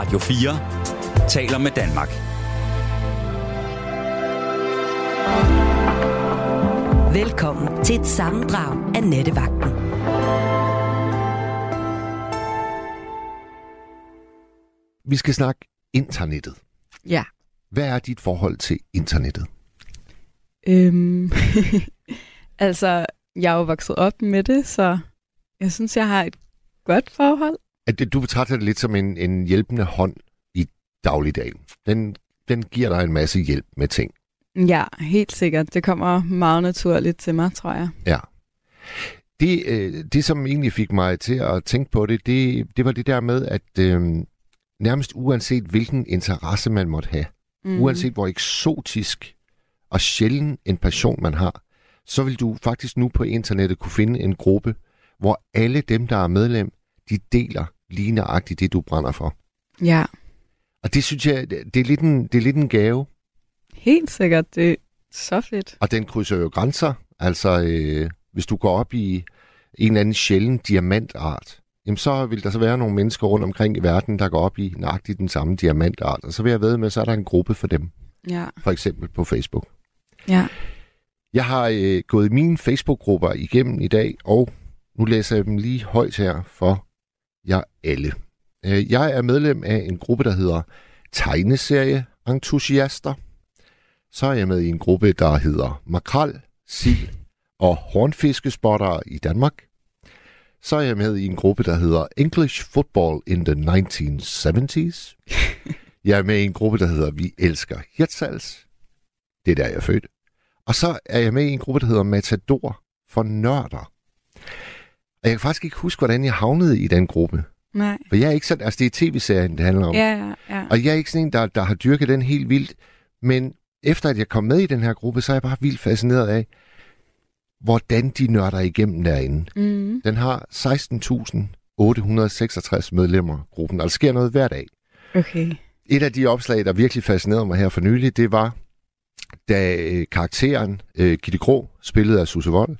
Radio 4 taler med Danmark. Velkommen til et sammendrag af Nettevagten. Vi skal snakke internettet. Ja. Hvad er dit forhold til internettet? Øhm, altså, jeg er jo vokset op med det, så jeg synes, jeg har et godt forhold. At det- du betragter det lidt som en, en hjælpende hånd i dagligdagen. Den, den giver dig en masse hjælp med ting. Ja, helt sikkert. Det kommer meget naturligt til mig, tror jeg. Ja. Det, øh, det, som egentlig fik mig til at tænke på det, det, det var det der med, at øh, nærmest uanset hvilken interesse man måtte have, mm. uanset hvor eksotisk og sjælden en passion man har, så vil du faktisk nu på internettet kunne finde en gruppe, hvor alle dem, der er medlem, de deler lige nøjagtigt det, du brænder for. Ja, Og det synes jeg, det det er lidt en, det er lidt en gave, helt sikkert. Det er så fedt. og den krydser jo grænser. Altså, øh, hvis du går op i en eller anden sjælden diamantart, jamen så vil der så være nogle mennesker rundt omkring i verden, der går op i nøjagtigt den samme diamantart. Og så vil jeg ved med, så er der en gruppe for dem, Ja, for eksempel på Facebook. ja. Jeg har øh, gået mine Facebook-grupper igennem i dag, og nu læser jeg dem lige højt her for jer alle. Øh, jeg er medlem af en gruppe, der hedder Tegneserie-entusiaster. Så er jeg med i en gruppe, der hedder Makrel, Sild og Hornfiskespottere i Danmark. Så er jeg med i en gruppe, der hedder English Football in the 1970s. Jeg er med i en gruppe, der hedder Vi elsker Hirtshals. Det er der, jeg er født. Og så er jeg med i en gruppe, der hedder Matador for nørder. Og jeg kan faktisk ikke huske, hvordan jeg havnede i den gruppe. Nej. For jeg er ikke sådan, altså det er tv-serien, det handler om. Ja, ja, ja. Og jeg er ikke sådan en, der, der har dyrket den helt vildt. Men efter at jeg kom med i den her gruppe, så er jeg bare vildt fascineret af, hvordan de nørder igennem derinde. Mm. Den har 16.866 medlemmer, gruppen. Og der sker noget hver dag. Okay. Et af de opslag, der virkelig fascinerede mig her for nylig, det var, da øh, karakteren øh, Gitte Grå, spillet af Susse Vold,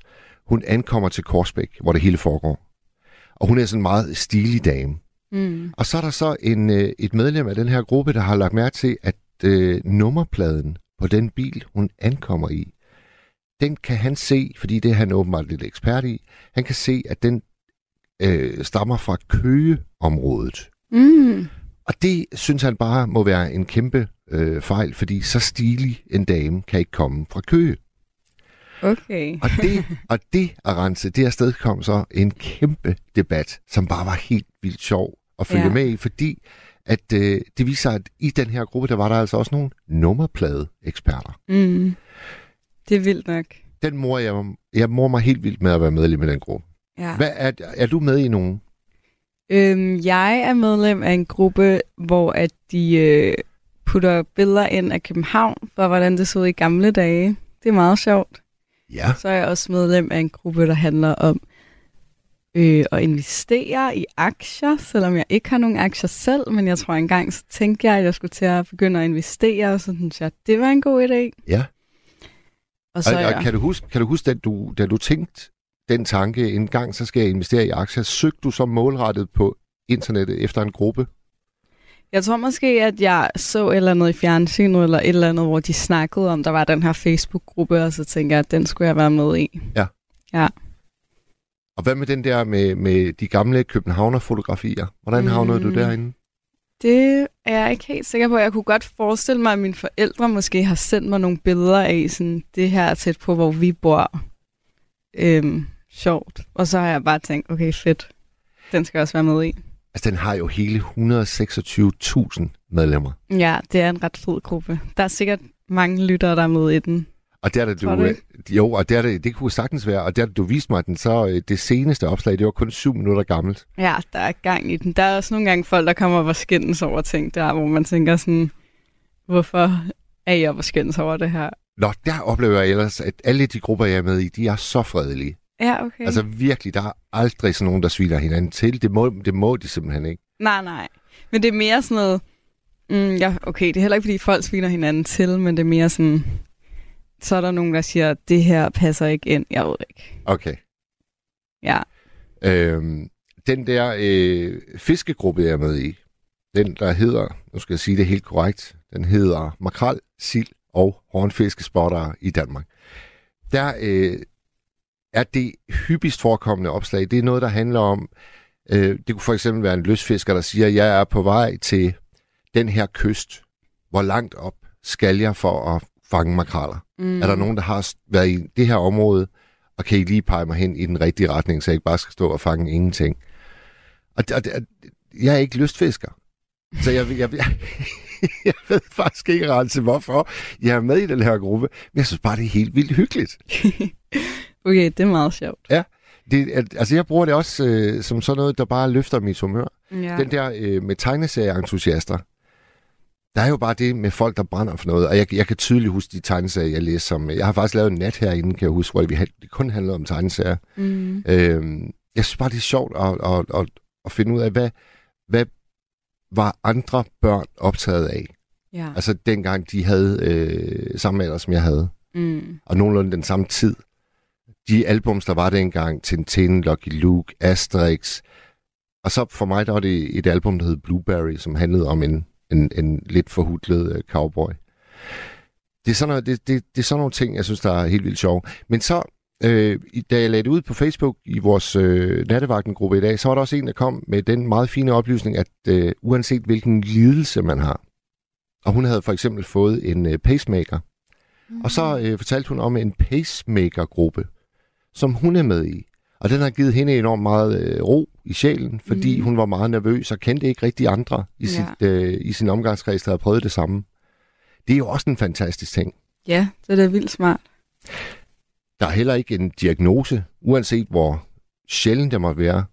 hun ankommer til Korsbæk, hvor det hele foregår. Og hun er sådan en meget stilig dame. Mm. Og så er der så en, øh, et medlem af den her gruppe, der har lagt mærke til, at øh, nummerpladen på den bil, hun ankommer i, den kan han se, fordi det er han åbenbart lidt ekspert i, han kan se, at den øh, stammer fra Køgeområdet. Mm. Og det synes han bare må være en kæmpe øh, fejl, fordi så stilig en dame kan ikke komme fra Køge. Okay. Og det, og det at rense, det afsted kom så en kæmpe debat, som bare var helt vildt sjov at følge Ja. ja. med i, fordi at øh, det viser, at i den her gruppe, der var der altså også nogle nummerplade-eksperter. Mm. Det er vildt nok. Den mor jeg, jeg mor mig helt vildt med at være medlem i den gruppe. Ja. Hvad er, er du med i nogen? Øhm, jeg er medlem af en gruppe, hvor at de øh, putter billeder ind af København, for hvordan det så ud i gamle dage. Det er meget sjovt. Ja. Så er jeg også medlem af en gruppe, der handler om øh, at investere i aktier, selvom jeg ikke har nogen aktier selv, men jeg tror engang, så tænkte jeg, at jeg skulle til at begynde at investere, og så synes jeg, det var en god idé. Ja. Og så Og, og jeg, kan du huske, kan du huske da, du, da du tænkte den tanke, en gang så skal jeg investere i aktier, søgte du så målrettet på internettet efter en gruppe? Jeg tror måske, at jeg så et eller andet i fjernsynet, eller et eller andet, hvor de snakkede om, der var den her Facebook-gruppe, og så tænkte jeg, at den skulle jeg være med i. Og hvad med den der med, med de gamle Københavner-fotografier? Hvordan havnede Mm. du derinde? Det er jeg ikke helt sikker på. Jeg kunne godt forestille mig, at mine forældre måske har sendt mig nogle billeder af sådan, det her er tæt på, hvor vi bor. Øhm, sjovt. Og så har jeg bare tænkt, okay, fedt. Den skal jeg også være med i. Altså, den har jo hele 126.000 medlemmer. Ja, det er en ret fed gruppe. Der er sikkert mange lyttere, der er med i den. Og der, der du, du øh, jo, og der, det, det kunne sagtens være, og der, du viste mig den, så øh, det seneste opslag, det var kun syv minutter gammelt. Ja, der er gang i den. Der er også nogle gange folk, der kommer og skændes over ting der, hvor man tænker sådan, hvorfor er jeg og skændes over det her? Nå, der oplever jeg ellers, at alle de grupper, jeg er med i, de er så fredelige. Ja, okay. Altså virkelig, der er aldrig sådan nogen, der sviner hinanden til. Det må, det må de simpelthen ikke. Nej, nej. Men det er mere sådan noget... Mm, ja, okay, det er heller ikke, fordi folk sviner hinanden til, men det er mere sådan... Så er der nogen, der siger, det her passer ikke ind. Jeg ved ikke. Okay. Ja. Øhm, den der øh, fiskegruppe, jeg er med i, den der hedder, nu skal jeg sige det helt korrekt, den hedder makrel, sild og hornfiskespotter i Danmark. Der øh, er det hyppigst forekommende opslag, det er noget, der handler om, øh, det kunne for eksempel være en løsfisker, der siger, jeg er på vej til den her kyst. Hvor langt op skal jeg for at fange makraller? Mm. Er der nogen, der har været i det her område, og kan I lige pege mig hen i den rigtige retning, så jeg ikke bare skal stå og fange ingenting? Og, og, og jeg er ikke lystfisker. Så jeg, jeg, jeg, jeg ved faktisk ikke til, hvorfor jeg er med i den her gruppe. Men jeg synes bare, det er helt vildt hyggeligt. okay, det er meget sjovt. Ja. Det, altså, jeg bruger det også øh, som sådan noget, der bare løfter mit humør. Ja. Den der øh, med tegneserieentusiaster. Der er jo bare det med folk, der brænder for noget. Og jeg, jeg kan tydeligt huske de tegneserier, jeg læser. Som, jeg har faktisk lavet en nat herinde, kan jeg huske, hvor vi det kun handlede om tegneserier. Mm. Øhm, jeg synes bare, det er sjovt at, at, at, at finde ud af, hvad, hvad var andre børn optaget af? Ja. Altså dengang de havde øh, samme alder, som jeg havde. Mm. Og nogenlunde den samme tid. De albums, der var dengang, Tintin, Lucky Luke, Asterix. Og så for mig, der var det et album, der hed Blueberry, som handlede om en, en, en lidt forhudlet øh, cowboy. Det er, sådan noget, det, det, det er sådan nogle ting, jeg synes, der er helt vildt sjov. Men så Øh, da jeg lagde det ud på Facebook i vores øh, nattevagtengruppe i dag, så var der også en, der kom med den meget fine oplysning, at øh, uanset hvilken lidelse man har, og hun havde for eksempel fået en øh, pacemaker, mm. og så øh, fortalte hun om en pacemaker-gruppe, som hun er med i. Og den har givet hende enormt meget øh, ro i sjælen, fordi mm. hun var meget nervøs og kendte ikke rigtig andre i, ja. sit, øh, i sin omgangskreds, der havde prøvet det samme. Det er jo også en fantastisk ting. Ja, det er da vildt smart. Der er heller ikke en diagnose, uanset hvor sjældent det må være,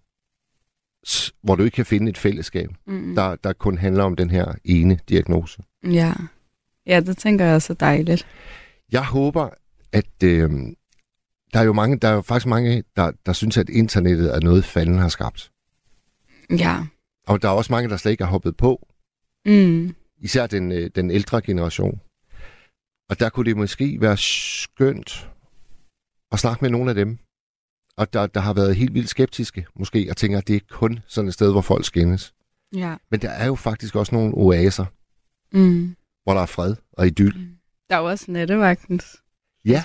hvor du ikke kan finde et fællesskab, mm. der, der kun handler om den her ene diagnose. Ja, ja det tænker jeg også er dejligt. Jeg håber, at øh, der er jo mange, der er jo faktisk mange, der, der synes, at internettet er noget, fanden har skabt. Ja. Og der er også mange, der slet ikke har hoppet på. Mm. Især den, øh, den ældre generation. Og der kunne det måske være skønt og snakke med nogle af dem, og der, der har været helt vildt skeptiske, måske, og tænker, at det er kun sådan et sted, hvor folk skændes. Ja. Men der er jo faktisk også nogle oaser, mm. hvor der er fred og idyll. Mm. Der er jo også nettevagtens ja.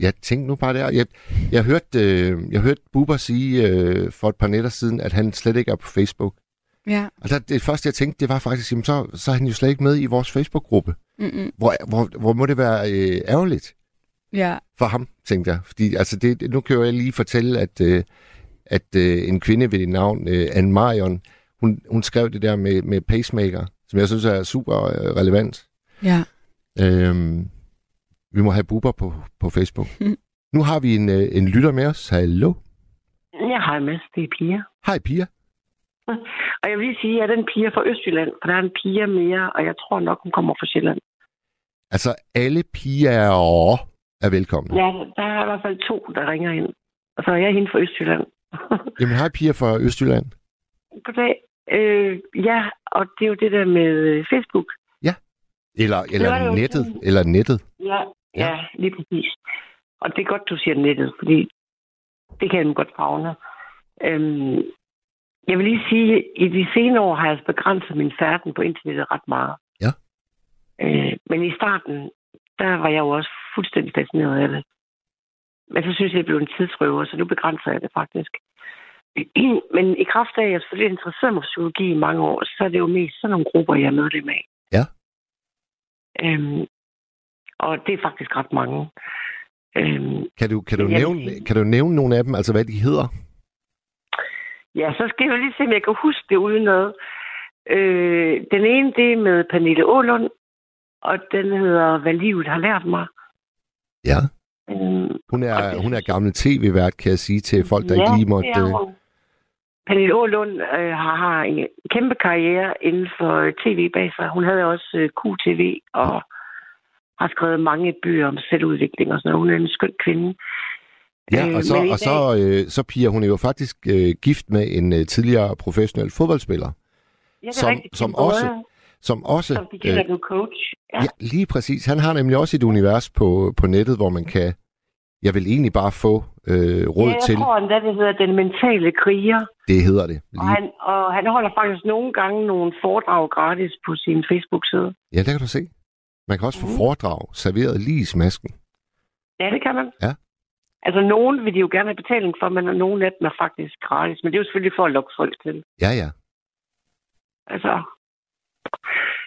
Ja, tænk nu bare der. Jeg, jeg hørte, øh, jeg hørte Buber sige øh, for et par nætter siden, at han slet ikke er på Facebook. Ja. Og der, det første, jeg tænkte, det var faktisk, jamen, så, så er han jo slet ikke med i vores Facebook-gruppe. Mm-mm. Hvor, hvor, hvor må det være øh, ærgerligt? ja. for ham, tænkte jeg. Fordi altså, det, nu kan jeg lige fortælle, at, øh, at øh, en kvinde ved det navn, øh, Anne Marion, hun, hun skrev det der med, med pacemaker, som jeg synes er super øh, relevant. Ja. Øhm, vi må have buber på, på Facebook. Mm. Nu har vi en, øh, en lytter med os. Hallo? Ja, hej Mads. Det er Pia. Hej Pia. Og jeg vil sige, at den Pia fra Østjylland, for der er en Pia mere, og jeg tror nok, hun kommer fra Sjælland. Altså, alle piger er velkomne. Ja, der er i hvert fald to, der ringer ind. Og så er jeg hende fra Østjylland. Jamen, hej Pia fra Østjylland. Goddag. Øh, ja, og det er jo det der med øh, Facebook. Ja, eller, eller nettet. Jo, eller nettet. Ja, ja, ja, lige præcis. Og det er godt, du siger nettet, fordi det kan jeg godt fagne. Øhm, jeg vil lige sige, at i de senere år har jeg altså begrænset min færden på internettet ret meget. Ja. Øh, men i starten, der var jeg jo også fuldstændig fascineret af det. Men så synes jeg, det blev en tidsrøver, så nu begrænser jeg det faktisk. Men i kraft af, at jeg selvfølgelig interesseret mig for psykologi i mange år, så er det jo mest sådan nogle grupper, jeg er medlem af. Ja. Øhm, og det er faktisk ret mange. Øhm, kan, du, kan, du nævne, sige, kan du nævne nogle af dem, altså hvad de hedder? Ja, så skal jeg jo lige se, om jeg kan huske det uden noget. Øh, den ene, det er med Pernille Ålund, og den hedder Hvad livet har lært mig. Ja. Øhm, hun er, det, hun er gammel tv-vært, kan jeg sige til folk, der ja, ikke lige måtte... Ja, øh, Pernille Ålund øh, har, har en kæmpe karriere inden for øh, tv bag sig. Hun havde også øh, QTV og. Har skrevet mange bøger om selvudvikling og sådan noget. Hun er en skøn kvinde. Ja, øh, og så, og så, øh, så Pia, hun er jo faktisk øh, gift med en øh, tidligere professionel fodboldspiller. Ja, som, rigtigt. som også som også... Som de kalder øh, coach. Ja. ja, lige præcis. Han har nemlig også et univers på, på nettet, hvor man kan Jeg vil egentlig bare få øh, råd ja, jeg til... tror endda, det hedder Den Mentale Kriger. Det hedder det. Og Lige. han, og han holder faktisk nogle gange nogle foredrag gratis på sin Facebook-side. Ja, det kan du se. Man kan også få Mhm. foredrag serveret lige i smasken. Ja, det kan man. Ja. Altså, nogen vil de jo gerne have betaling for, men nogle af dem er faktisk gratis. Men det er jo selvfølgelig for at lokke folk til. Ja, ja. Altså,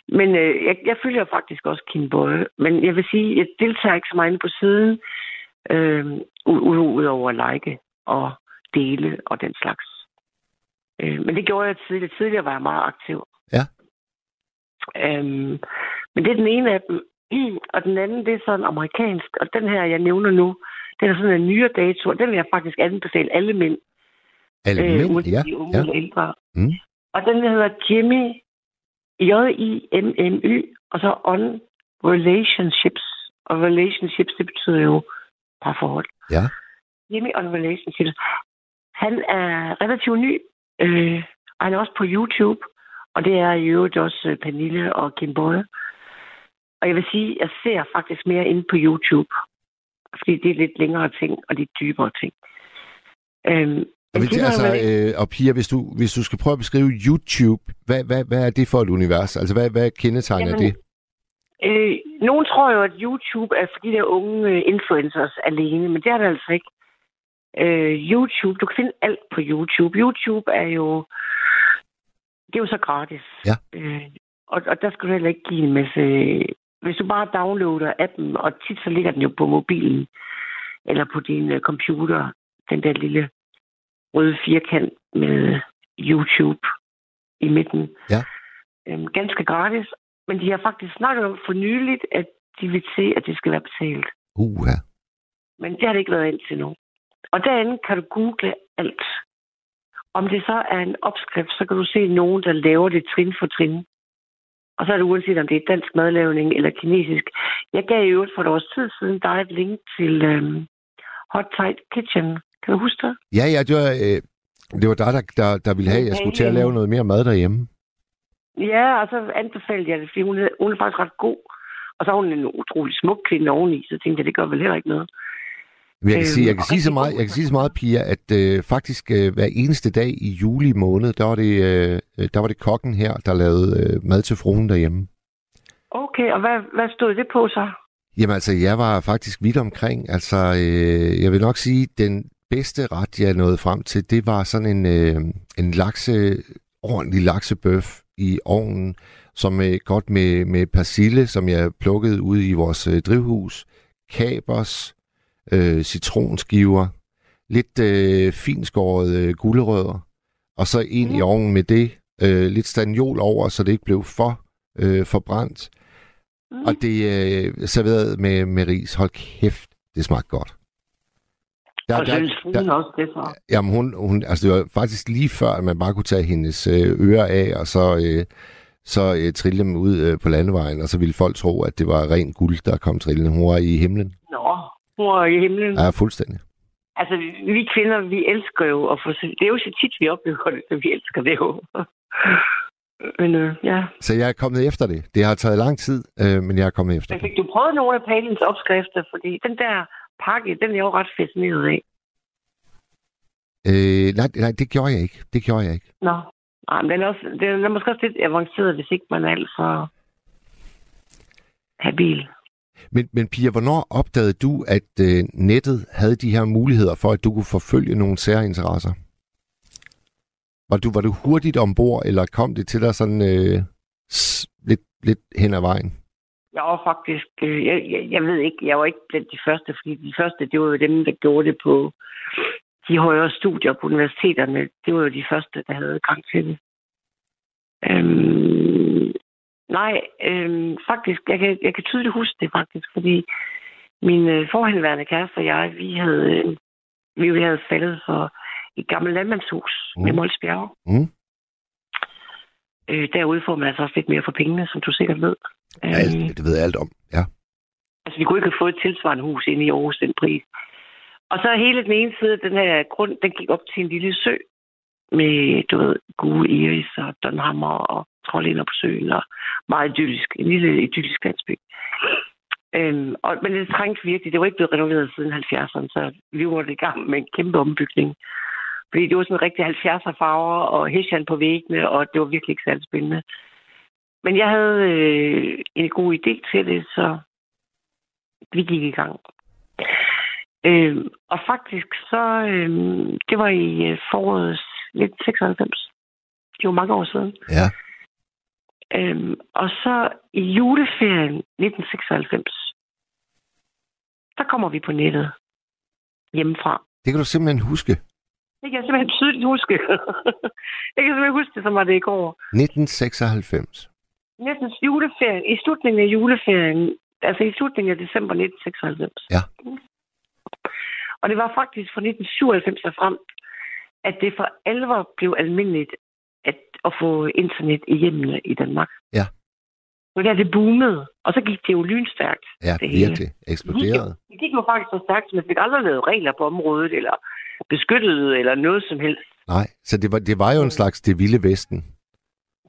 men øh, jeg, jeg følger faktisk også Kim Bøje. Men jeg vil sige, jeg deltager ikke så meget på siden, øh, ud over at like og dele og den slags. Øh, men det gjorde jeg tidligere. Tidligere var jeg meget aktiv. Øhm, men det er den ene af dem. Og den anden, det er sådan amerikansk. Og den her, jeg nævner nu, den er sådan en nyere dato. og Den vil jeg faktisk anbefale alle mænd. Alle mænd, uanset ja. de unge ja. eller ældre. Mm. Og den hedder Jimmy, J-I-M-M-Y, og så On Relationships. Og relationships, det betyder jo parforhold. Ja. Jimmy On Relationships. Han er relativt ny, øh, og han er også på YouTube. Og det er i øvrigt også øh, Pernille og Kim Boye. Og jeg vil sige, jeg ser faktisk mere inde på YouTube. Fordi det er lidt længere ting, og lidt dybere ting. Øhm, Og, hvis, altså, øh, og Pia, hvis du, hvis du skal prøve at beskrive YouTube, hvad, hvad, hvad er det for et univers? Altså, hvad, hvad kendetegner Jamen, det? Øh, nogen tror jo, at YouTube er for de der unge øh, influencers alene, men det er det altså ikke. Øh, YouTube, du kan finde alt på YouTube. YouTube er jo, det er jo så gratis. Ja. Øh, og, og der skal du heller ikke give en masse... Hvis du bare downloader appen, og tit så ligger den jo på mobilen, eller på din øh, computer, den der lille røde firkant med YouTube i midten. Ja. Øhm, ganske gratis. Men de har faktisk snakket om for nyligt, at de vil se, at det skal være betalt. Uh, ja. Men det har det ikke været indtil nu. Og derinde kan du google alt. Om det så er en opskrift, så kan du se nogen, der laver det trin for trin. Og så er det uanset, om det er dansk madlavning eller kinesisk. Jeg gav i øvrigt for et års tid siden dig et link til øhm, Hot Tight Kitchen. Kan du huske det? Ja, ja, det var, øh, det var dig, der, der, der ville have, at jeg skulle til at lave noget mere mad derhjemme. Ja, og så anbefalede jeg det, fordi hun er, hun er faktisk ret god. Og så er hun en utrolig smuk kvinde oveni, så tænkte jeg, det gør vel heller ikke noget. Jeg kan, Øhm, sige, jeg kan sige så meget, jeg kan sige så meget, Pia, at øh, faktisk øh, hver eneste dag i juli måned, der var det, øh, der var det kokken her, der lavede øh, mad til fruen derhjemme. Okay, og hvad, hvad stod det på så? Jamen altså, jeg var faktisk vidt omkring. Altså, øh, jeg vil nok sige, den bedste ret, jeg nåede frem til, det var sådan en, øh, en lakse, ordentlig laksebøf i ovnen, som øh, godt med, med persille, som jeg plukkede ud i vores øh, drivhus, kapers, øh, citronskiver, lidt øh, finskåret øh, gulerødder, og så ind mm. i ovnen med det, øh, lidt stagnol over, så det ikke blev for øh, forbrændt. Mm. Og det er øh, serveret med, med ris. Hold kæft, det smagte godt. Der, og synes fruen også det så? jamen hun, hun, altså det var faktisk lige før, at man bare kunne tage hendes øh, ører af, og så, øh, så øh, trille dem ud øh, på landevejen, og så ville folk tro, at det var ren guld, der kom trillende. Hun var i himlen. Nå, er i himlen. Ja, fuldstændig. Altså, vi kvinder, vi elsker jo at få... Det er jo så tit, vi oplever det, så vi elsker det jo. Men øh, ja. Så jeg er kommet efter det. Det har taget lang tid, øh, men jeg er kommet efter Men det. fik du prøvet nogle af Palins opskrifter? Fordi den der pakke, den er jeg jo ret fascineret af. Øh, nej, nej, det gjorde jeg ikke. Det gjorde jeg ikke. Nå. Nej, men den er, også, den er måske også lidt avanceret, hvis ikke man er alt for habil. Men, men Pia, hvornår opdagede du, at øh, nettet havde de her muligheder for, at du kunne forfølge nogle særinteresser? Var du, var du hurtigt ombord, eller kom det til dig sådan øh, s- lidt, lidt hen ad vejen? Jeg var faktisk, øh, jeg, jeg, jeg ved ikke, jeg var ikke blandt de første, fordi de første, det var jo dem, der gjorde det på de højere studier på universiteterne. Det var jo de første, der havde gang til det. Øhm, nej, øhm, faktisk, jeg kan, jeg kan tydeligt huske det faktisk, fordi min øh, forhenværende kæreste og jeg, vi havde, øh, vi havde faldet for et gammelt landmandshus mm. med. Mols Bjerge. Mm. Øh, derude får man altså også lidt mere for pengene, som du sikkert ved. Øhm, Alt, det ved jeg alt om. Ja. Altså, vi kunne ikke have fået et tilsvarende hus inde i Aarhus, den pris. Og så hele den ene side af den her grund, den gik op til en lille sø med, du ved, gode iris og donhammer og trollinder på søen og meget idyllisk. En lille idyllisk landsby. Øhm, og, men det trængte virkelig. Det var ikke blevet renoveret siden 70'erne, så vi var i gang med en kæmpe ombygning. Fordi det var sådan rigtig 70'er farver og hessian på væggene, og det var virkelig ikke særlig spændende. Men jeg havde øh, en god idé til det, så vi gik i gang. Øh, og faktisk så, øh, det var i øh, foråret 1996. Det var mange år siden. Ja. Øhm, og så i juleferien 1996, der kommer vi på nettet hjemmefra. Det kan du simpelthen huske. Det kan jeg simpelthen tydeligt huske. jeg kan simpelthen huske det, som var det i går. 1996. Næsten juleferien, i slutningen af juleferien, altså i slutningen af december 1996. Ja. Og det var faktisk fra 1997 og frem, at det for alvor blev almindeligt at, at få internet i hjemmene i Danmark. Ja. Og der det boomede, og så gik det jo lynstærkt. Ja, det hele. virkelig. Eksploderet. Det gik jo faktisk så stærkt, at man fik aldrig lavet regler på området, eller beskyttet, eller noget som helst. Nej, så det var, det var jo en slags det vilde vesten.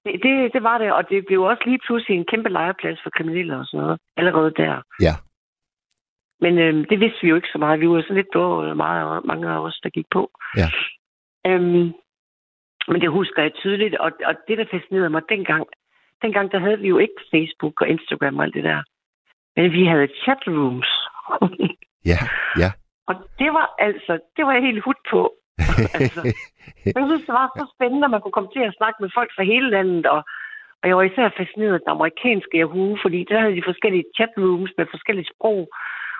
Det, det, det var det, og det blev også lige pludselig en kæmpe legeplads for kriminelle og sådan noget, allerede der. Ja. Men øhm, det vidste vi jo ikke så meget. Vi var så lidt dårlige, meget, mange af os, der gik på. Ja. Øhm, men det husker jeg tydeligt, og, og det, der fascinerede mig dengang, dengang der havde vi jo ikke Facebook og Instagram og alt det der. Men vi havde chatrooms. Ja, ja. og det var altså, det var jeg helt hud på. altså, jeg synes, det var så spændende, at man kunne komme til at snakke med folk fra hele landet, og, og jeg var især fascineret af den amerikanske Yahoo, fordi der havde de forskellige chatrooms med forskellige sprog.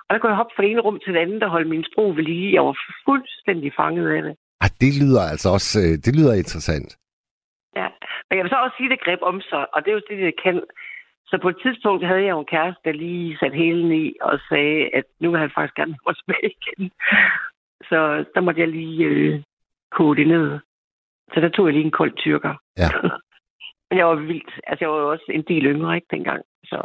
Og der kunne jeg hoppe fra det ene rum til det andet og holde min sprog ved lige. Jeg var fuldstændig fanget af det. Ah, det lyder altså også øh, det lyder interessant. Ja, men jeg vil så også sige, at det greb om sig, og det er jo det, det kan. Så på et tidspunkt havde jeg jo en kæreste, der lige satte hælen i og sagde, at nu vil han faktisk gerne have tilbage igen. Så der måtte jeg lige øh, koge det ned. Så der tog jeg lige en kold tyrker. Ja. men jeg var vildt. Altså, jeg var jo også en del yngre, ikke, dengang. Så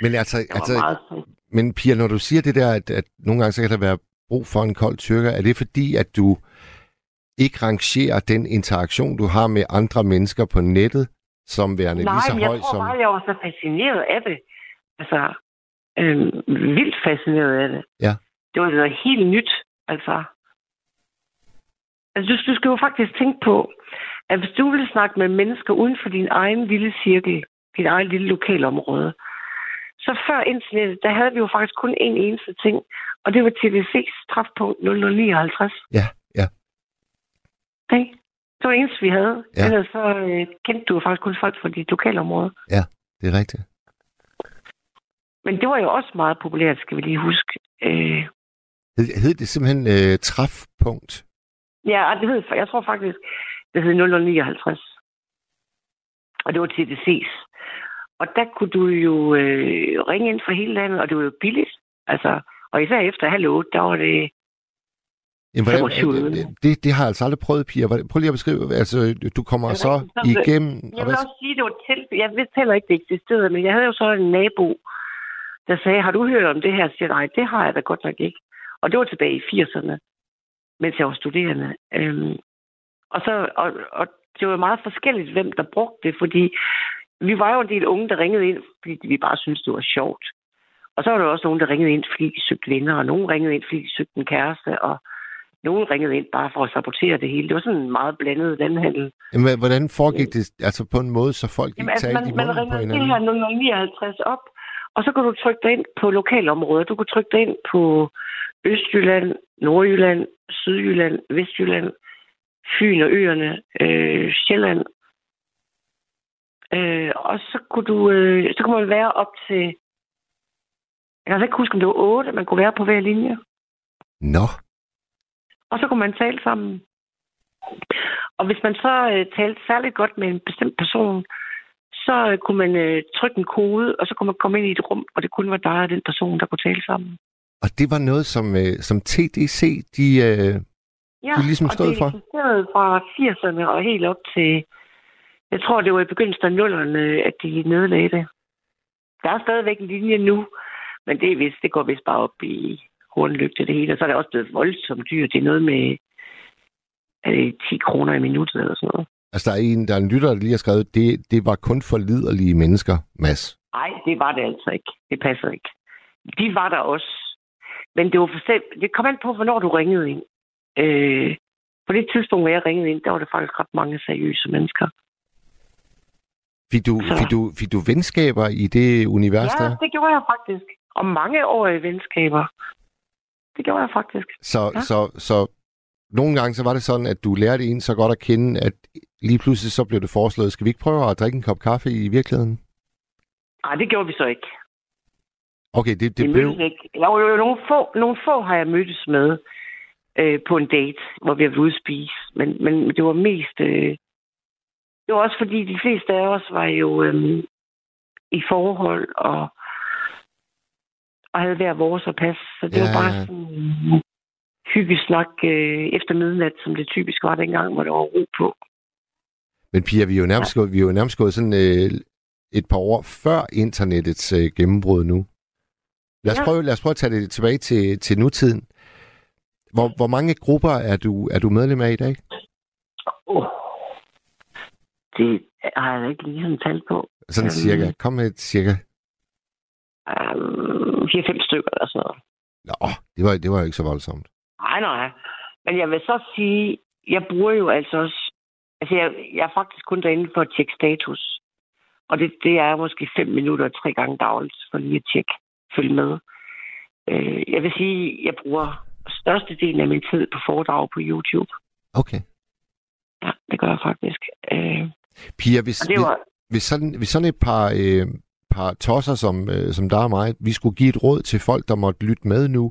Men altså, altså meget... men Pia, når du siger det der, at, at nogle gange så kan der være brug for en kold tyrker, er det fordi, at du ikke rangerer den interaktion, du har med andre mennesker på nettet, som værende Nej, lige så jeg høj tror som... bare, jeg var så fascineret af det. Altså, øh, vildt fascineret af det. Ja. Det var noget helt nyt, altså. Altså, du, du skal jo faktisk tænke på, at hvis du vil snakke med mennesker uden for din egen lille cirkel, dit eget lille lokalområde, så før internettet, der havde vi jo faktisk kun én eneste ting, og det var TVC's træfpunkt 0059. Ja, ja. Okay? Det var det eneste, vi havde. Ja. Ja. Ellers så øh, kendte du faktisk kun folk fra dit lokalområde. Det er rigtigt. Men det var jo også meget populært, skal vi lige huske. Øh, Hed, hed det simpelthen øh, træfpunkt? ja, det hed, jeg tror faktisk, det hed 0059. Og det var TDC's. Og der kunne du jo øh, ringe ind fra hele landet, og det var jo billigt. Altså, og især efter halv otte, der var det... Jamen, hvordan, 25 øre. det, det har jeg altså aldrig prøvet, Pia. Prøv lige at beskrive, altså, du kommer er så rigtigt. Så- igennem... Jeg vil også sige, det var til... Jeg vidste heller ikke, det eksisterede, men jeg havde jo så en nabo, der sagde, har du hørt om det her? Jeg siger, nej, det har jeg da godt nok ikke. Og det var tilbage i 80'erne, mens jeg var studerende. Øhm, og, så, og, og det var meget forskelligt, hvem der brugte det, fordi vi var jo en del unge, der ringede ind, fordi vi bare syntes, det var sjovt. Og så var der også nogen, der ringede ind, fordi de søgte venner, og nogen ringede ind, fordi de søgte en kæreste, og nogen ringede ind bare for at sabotere det hele. Det var sådan en meget blandet landhandel. Jamen, hvordan foregik det altså på en måde, så folk ikke Jamen, altså, talte i man, man munden på ringer det hinanden? her 0059 op, og så kan du trykke dig ind på lokalområder. Du kan trykke dig ind på Østjylland, Nordjylland, Sydjylland, Vestjylland, Fyn og Øerne, øh, Sjælland. Øh, og så kunne du, øh, så kunne man være op til, jeg kan altså ikke huske, om det var otte, man kunne være på hver linje. Nå, Og så kunne man tale sammen. Og hvis man så øh, talte særligt godt med en bestemt person, så øh, kunne man øh, trykke en kode, og så kunne man komme ind i et rum, og det kun var dig og den person, der kunne tale sammen. og det var noget, som, øh, som TDC, de... Øh, Ja, De ligesom stået det for? eksisterede fra 80'erne og helt op til, jeg tror, det var i begyndelsen af nullerne, at de nedlagde det. Der er stadigvæk en linje nu, men det, er vist, det går vist bare op i hornlygte det hele. Og så er det også blevet voldsomt dyrt. Det er noget med er det 10 kroner i minuttet eller sådan noget. altså, der er en, der er en lytter, der lige har skrevet, det, det var kun for liderlige mennesker, Mads. Nej, det var det altså ikke. Det passer ikke. de var der også. Men det var for selv, det kom an på, hvornår du ringede ind. Øh, på det tidspunkt, hvor jeg ringede ind, der var der faktisk ret mange seriøse mennesker. Fik du, Så- fik, du, fik du venskaber i det univers Ja, der? det gjorde jeg faktisk. Og mange årige venskaber. Det gjorde jeg faktisk. Så, Ja. så, så nogle gange så var det sådan, at du lærte en så godt at kende, at lige pludselig så blev det foreslået, skal vi ikke prøve at drikke en kop kaffe i virkeligheden? Nej, det gjorde vi så ikke. Okay, det, det blev... ikke. Der var jo nogle få, nogle få har jeg mødtes med øh, på en date, hvor vi har været ude at spise. Men, men det var mest... Øh, det var også fordi, de fleste af os var jo øh, i forhold og, og havde hver vores at passe. Så det Ja, var bare ja. sådan hyggesnak øh, efter midnat, som det typisk var dengang, hvor der var ro på. Men Pia, vi er jo nærmest, gået, vi er jo nærmest gået sådan øh, et par år før internettets øh, gennembrud nu. Lad os, Ja. prøve, lad os prøve at tage det tilbage til, til nutiden. Hvor, hvor mange grupper er du, er du medlem af i dag? Oh. Det har jeg ikke lige sådan tal på. Sådan Øhm. cirka. Kom med et cirka. Um, 4-5 stykker eller sådan noget. Nå, det var, det var jo ikke så voldsomt. Nej, nej. Men jeg vil så sige, jeg bruger jo altså også... Altså, jeg, jeg er faktisk kun derinde for at tjekke status. Og det, det er måske fem minutter tre gange dagligt for lige at tjekke, følge med. Øh, jeg vil sige, jeg bruger størstedelen af min tid på foredrag på YouTube. Okay. Ja, det gør jeg faktisk. Øh, Pia, hvis, var... hvis, sådan, hvis sådan et par, øh, par tosser som, øh, som der og mig, vi skulle give et råd til folk, der måtte lytte med nu,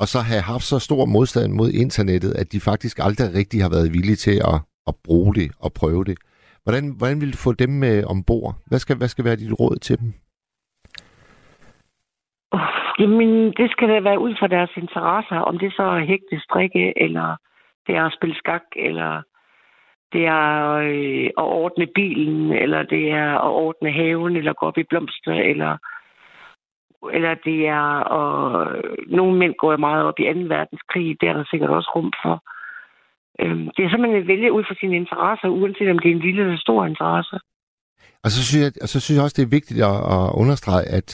og så have haft så stor modstand mod internettet, at de faktisk aldrig rigtig har været villige til at, at bruge det og prøve det. Hvordan, hvordan vil du få dem med ombord? Hvad skal, hvad skal være dit råd til dem? Jamen, det skal da være ud fra deres interesser. Om det så er hægte, strikke, eller det er at spille skak, eller det er øh, at ordne bilen, eller det er at ordne haven, eller gå op i blomster, eller, eller det er at... Nogle mænd går jo meget op i 2. verdenskrig, det er der sikkert også rum for. Øhm, det er simpelthen at vælge ud fra sine interesser, uanset om det er en lille eller stor interesse. Og så synes jeg, og så synes jeg også, det er vigtigt at, at understrege, at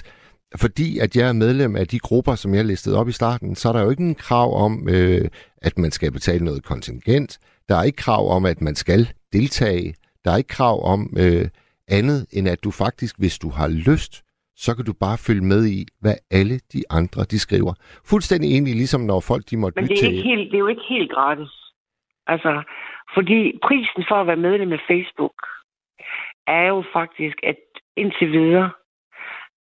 fordi at jeg er medlem af de grupper, som jeg listede op i starten, så er der jo ikke en krav om, øh, at man skal betale noget kontingent. Der er ikke krav om, at man skal deltage. Der er ikke krav om øh, andet, end at du faktisk, hvis du har lyst, så kan du bare følge med i, hvad alle de andre, de skriver. Fuldstændig egentlig ligesom når folk, de måtte Men det er, ikke helt, det er jo ikke helt gratis. Altså, fordi prisen for at være medlem af Facebook er jo faktisk, at indtil videre,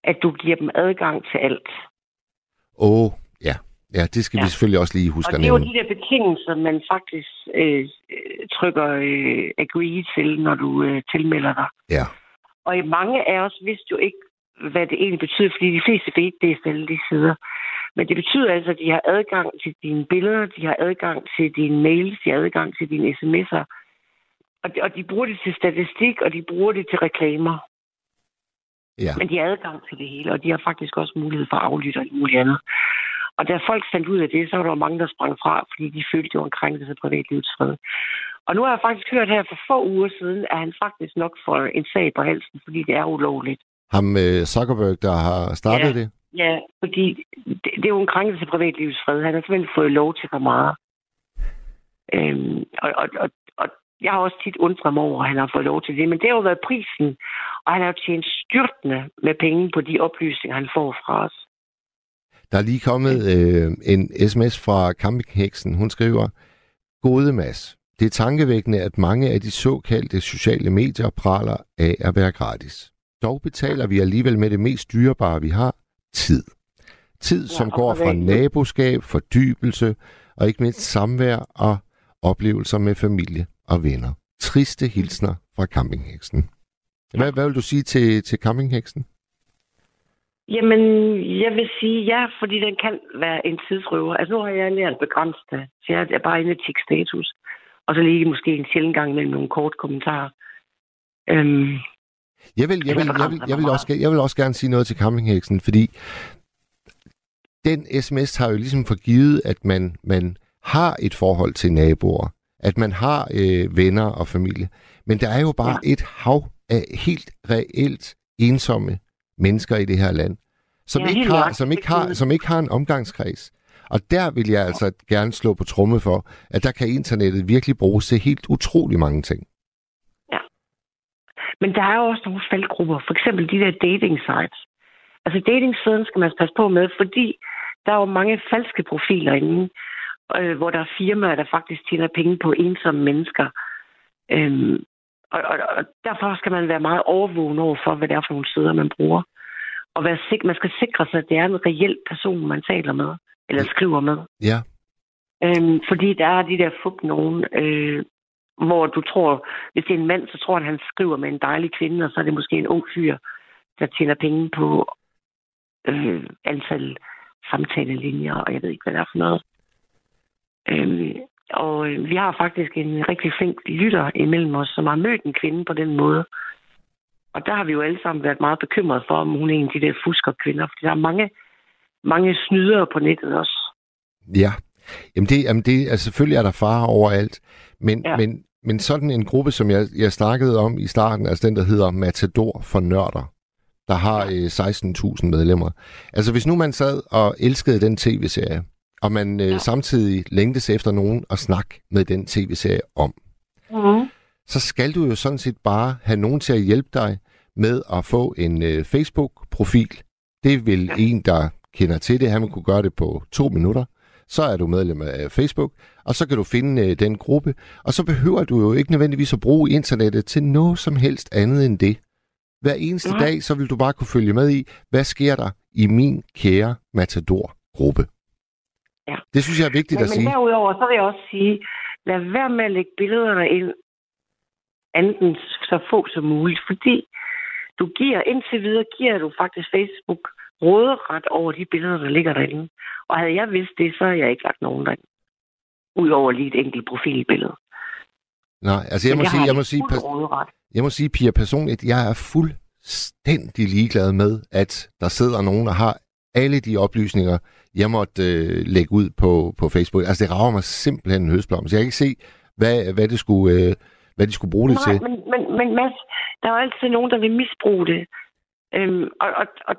at du giver dem adgang til alt. Åh, oh, ja. Ja, det skal ja. Vi selvfølgelig også lige Og huske det at er jo de der betingelser, man faktisk øh, trykker øh, agree til, når du øh, tilmelder dig. Ja. Og i mange af os vidste jo ikke, hvad det egentlig betyder, fordi de fleste ved det alle de sider. Men det betyder altså, at de har adgang til dine billeder, de har adgang til dine mails, de har adgang til dine sms'er. Og de, og de bruger det til statistik, og de bruger det til reklamer. Ja. Men de har adgang til det hele, og de har faktisk også mulighed for at aflytte og muligt andet. Og da folk fandt ud af det, så var der mange, der sprang fra, fordi de følte, det var en krænkelse af privatlivets fred. Og nu har jeg faktisk hørt her for få uger siden, at han faktisk nok får en sag på halsen, fordi det er ulovligt. Ham øh, Zuckerberg, der har startet Ja. det. Ja, fordi det, det er jo en krænkelse af privatlivets fred. Han har simpelthen fået lov til for meget. Øhm, og, og, og, og jeg har også tit undret mig over, at han har fået lov til det. Men det har jo været prisen, og han har jo tjent styrtende med penge på de oplysninger, han får fra os. Der er lige kommet øh, en sms fra campingheksen. Hun skriver, Gode Mads, det er tankevækkende, at mange af de såkaldte sociale medier praler af at være gratis. Dog betaler vi alligevel med det mest dyrebare, vi har, tid. Tid, som og går fra naboskab, fordybelse og ikke mindst samvær og oplevelser med familie og venner. Triste hilsner fra campingheksen. Hvad, hvad vil du sige til, til campingheksen? Jamen, jeg vil sige ja, fordi den kan være en tidsrøver. Altså, nu har jeg lært begrænset det, så jeg er bare inde tjekke status. Og så lige måske en sjældent gang mellem nogle korte kommentarer. Øhm, Jeg vil, jeg, vil, jeg, vil, jeg, vil også, jeg vil også gerne sige noget til campingheksen, fordi den sms har jo ligesom forgivet, at man, man har et forhold til naboer, at man har øh, venner og familie. Men der er jo bare ja. et hav af helt reelt ensomme mennesker i det her land, som, Ja, ikke har, som, ikke har, som ikke har en omgangskreds. Og der vil jeg altså gerne slå på tromme for, at der kan internettet virkelig bruges til helt utrolig mange ting. Men der er jo også nogle faldgrupper. For eksempel de der dating sites. Altså dating skal man passe på med, fordi der er jo mange falske profiler inde, øh, hvor der er firmaer, der faktisk tjener penge på ensomme mennesker. Øhm, og, og, og derfor skal man være meget overvågen over for, hvad det er for nogle sider, man bruger. Og være sik- man skal sikre sig, at det er en reel person, man taler med, eller skriver med. Ja, Øhm, fordi der er de der fup nogen, øh, hvor du tror, hvis det er en mand, så tror han, han skriver med en dejlig kvinde, og så er det måske en ung fyr, der tjener penge på øh, antal samtalelinjer, og jeg ved ikke, hvad det er for noget. Øhm, og øh, vi har faktisk en rigtig flink lytter imellem os, som har mødt en kvinde på den måde. Og der har vi jo alle sammen været meget bekymrede for, om hun er en af de der fuskerkvinder, fordi der er mange, mange snydere på nettet også. ja. Jamen, det, jamen det, altså selvfølgelig er der fare overalt, men. Ja. men, men sådan en gruppe, som jeg, jeg snakkede om i starten, altså den, der hedder Matador for Nørder, der har øh, 16.000 medlemmer. Altså hvis nu man sad og elskede den tv-serie, og man øh, Ja. samtidig længtes efter nogen at snakke med den tv-serie om, Mm. så skal du jo sådan set bare have nogen til at hjælpe dig med at få en øh, Facebook-profil. Det vil ja. En, der kender til det, han vil kunne gøre det på to minutter. Så er du medlem af Facebook, og så kan du finde øh, den gruppe. Og så behøver du jo ikke nødvendigvis at bruge internettet til noget som helst andet end det. Hver eneste Nej. dag, så vil du bare kunne følge med i, hvad sker der i min kære Matador-gruppe. Ja. Det synes jeg er vigtigt Men, at men sige. derudover, så vil jeg også sige, lad være med at lægge billederne ind, enten så få som muligt, fordi du giver, indtil videre giver du faktisk Facebook råderet over de billeder, der ligger derinde. Og havde jeg vidst det, så havde jeg ikke lagt nogen derinde. Udover lige et enkelt profilbillede. Nej, altså jeg må Men sige, jeg må sige. Jeg må sige, Pia, personligt, jeg er fuldstændig ligeglad med, at der sidder nogen, der har alle de oplysninger, jeg måtte øh, lægge ud på, på Facebook. Altså, det rager mig simpelthen en høstblom. Så jeg kan ikke se, hvad, hvad, det skulle, øh, hvad de skulle bruge det Nej, til. men, men, men Mads, der er jo altid nogen, der vil misbruge det. Øhm, og, og, og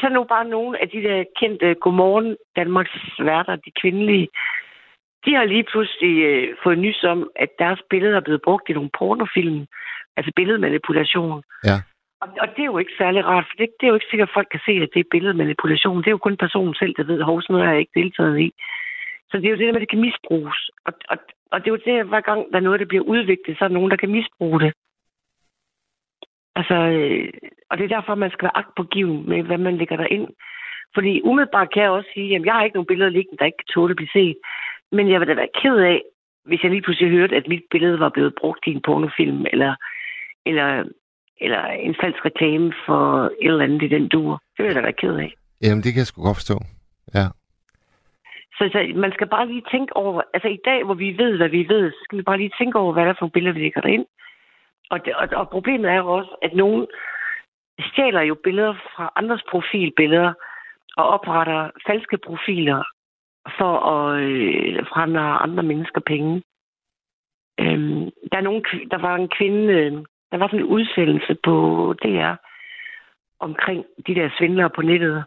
så nu bare nogle af de der kendte Godmorgen Danmarks værter, de kvindelige, de har lige pludselig øh, fået nys om, at deres billeder er blevet brugt i nogle pornofilm. Altså billedmanipulation. Ja. Og, det er jo ikke særlig rart, for det, det er jo ikke sikkert, at folk kan se, at det er billedmanipulation. Det er jo kun personen selv, der ved, at sådan noget har jeg ikke deltaget i. Så det er jo det der med, at det kan misbruges. Og, og, og det er jo det, at hver gang der er noget, der bliver udviklet, så er der nogen, der kan misbruge det. Altså, øh, og det er derfor, man skal være agtpågiven med, hvad man lægger der ind. Fordi umiddelbart kan jeg også sige, at jeg har ikke nogen billeder liggende, der ikke kan tåle at blive set. Men jeg vil da være ked af, hvis jeg lige pludselig hørte, at mit billede var blevet brugt i en pornofilm, eller, eller, eller en falsk reklame for et eller andet i den dur. Det vil jeg da være ked af. Jamen, det kan jeg sgu godt forstå. Ja. Så, så man skal bare lige tænke over, altså i dag, hvor vi ved, hvad vi ved, så skal vi bare lige tænke over, hvad der er for nogle billeder, vi lægger derind. Og, det, og, og problemet er jo også, at nogen stjæler jo billeder fra andres profilbilleder og opretter falske profiler for at øh, fremme andre mennesker penge. Øhm, der, er nogen, der var en kvinde, øh, der var sådan en udsendelse på DR omkring de der svindlere på nettet. Ja.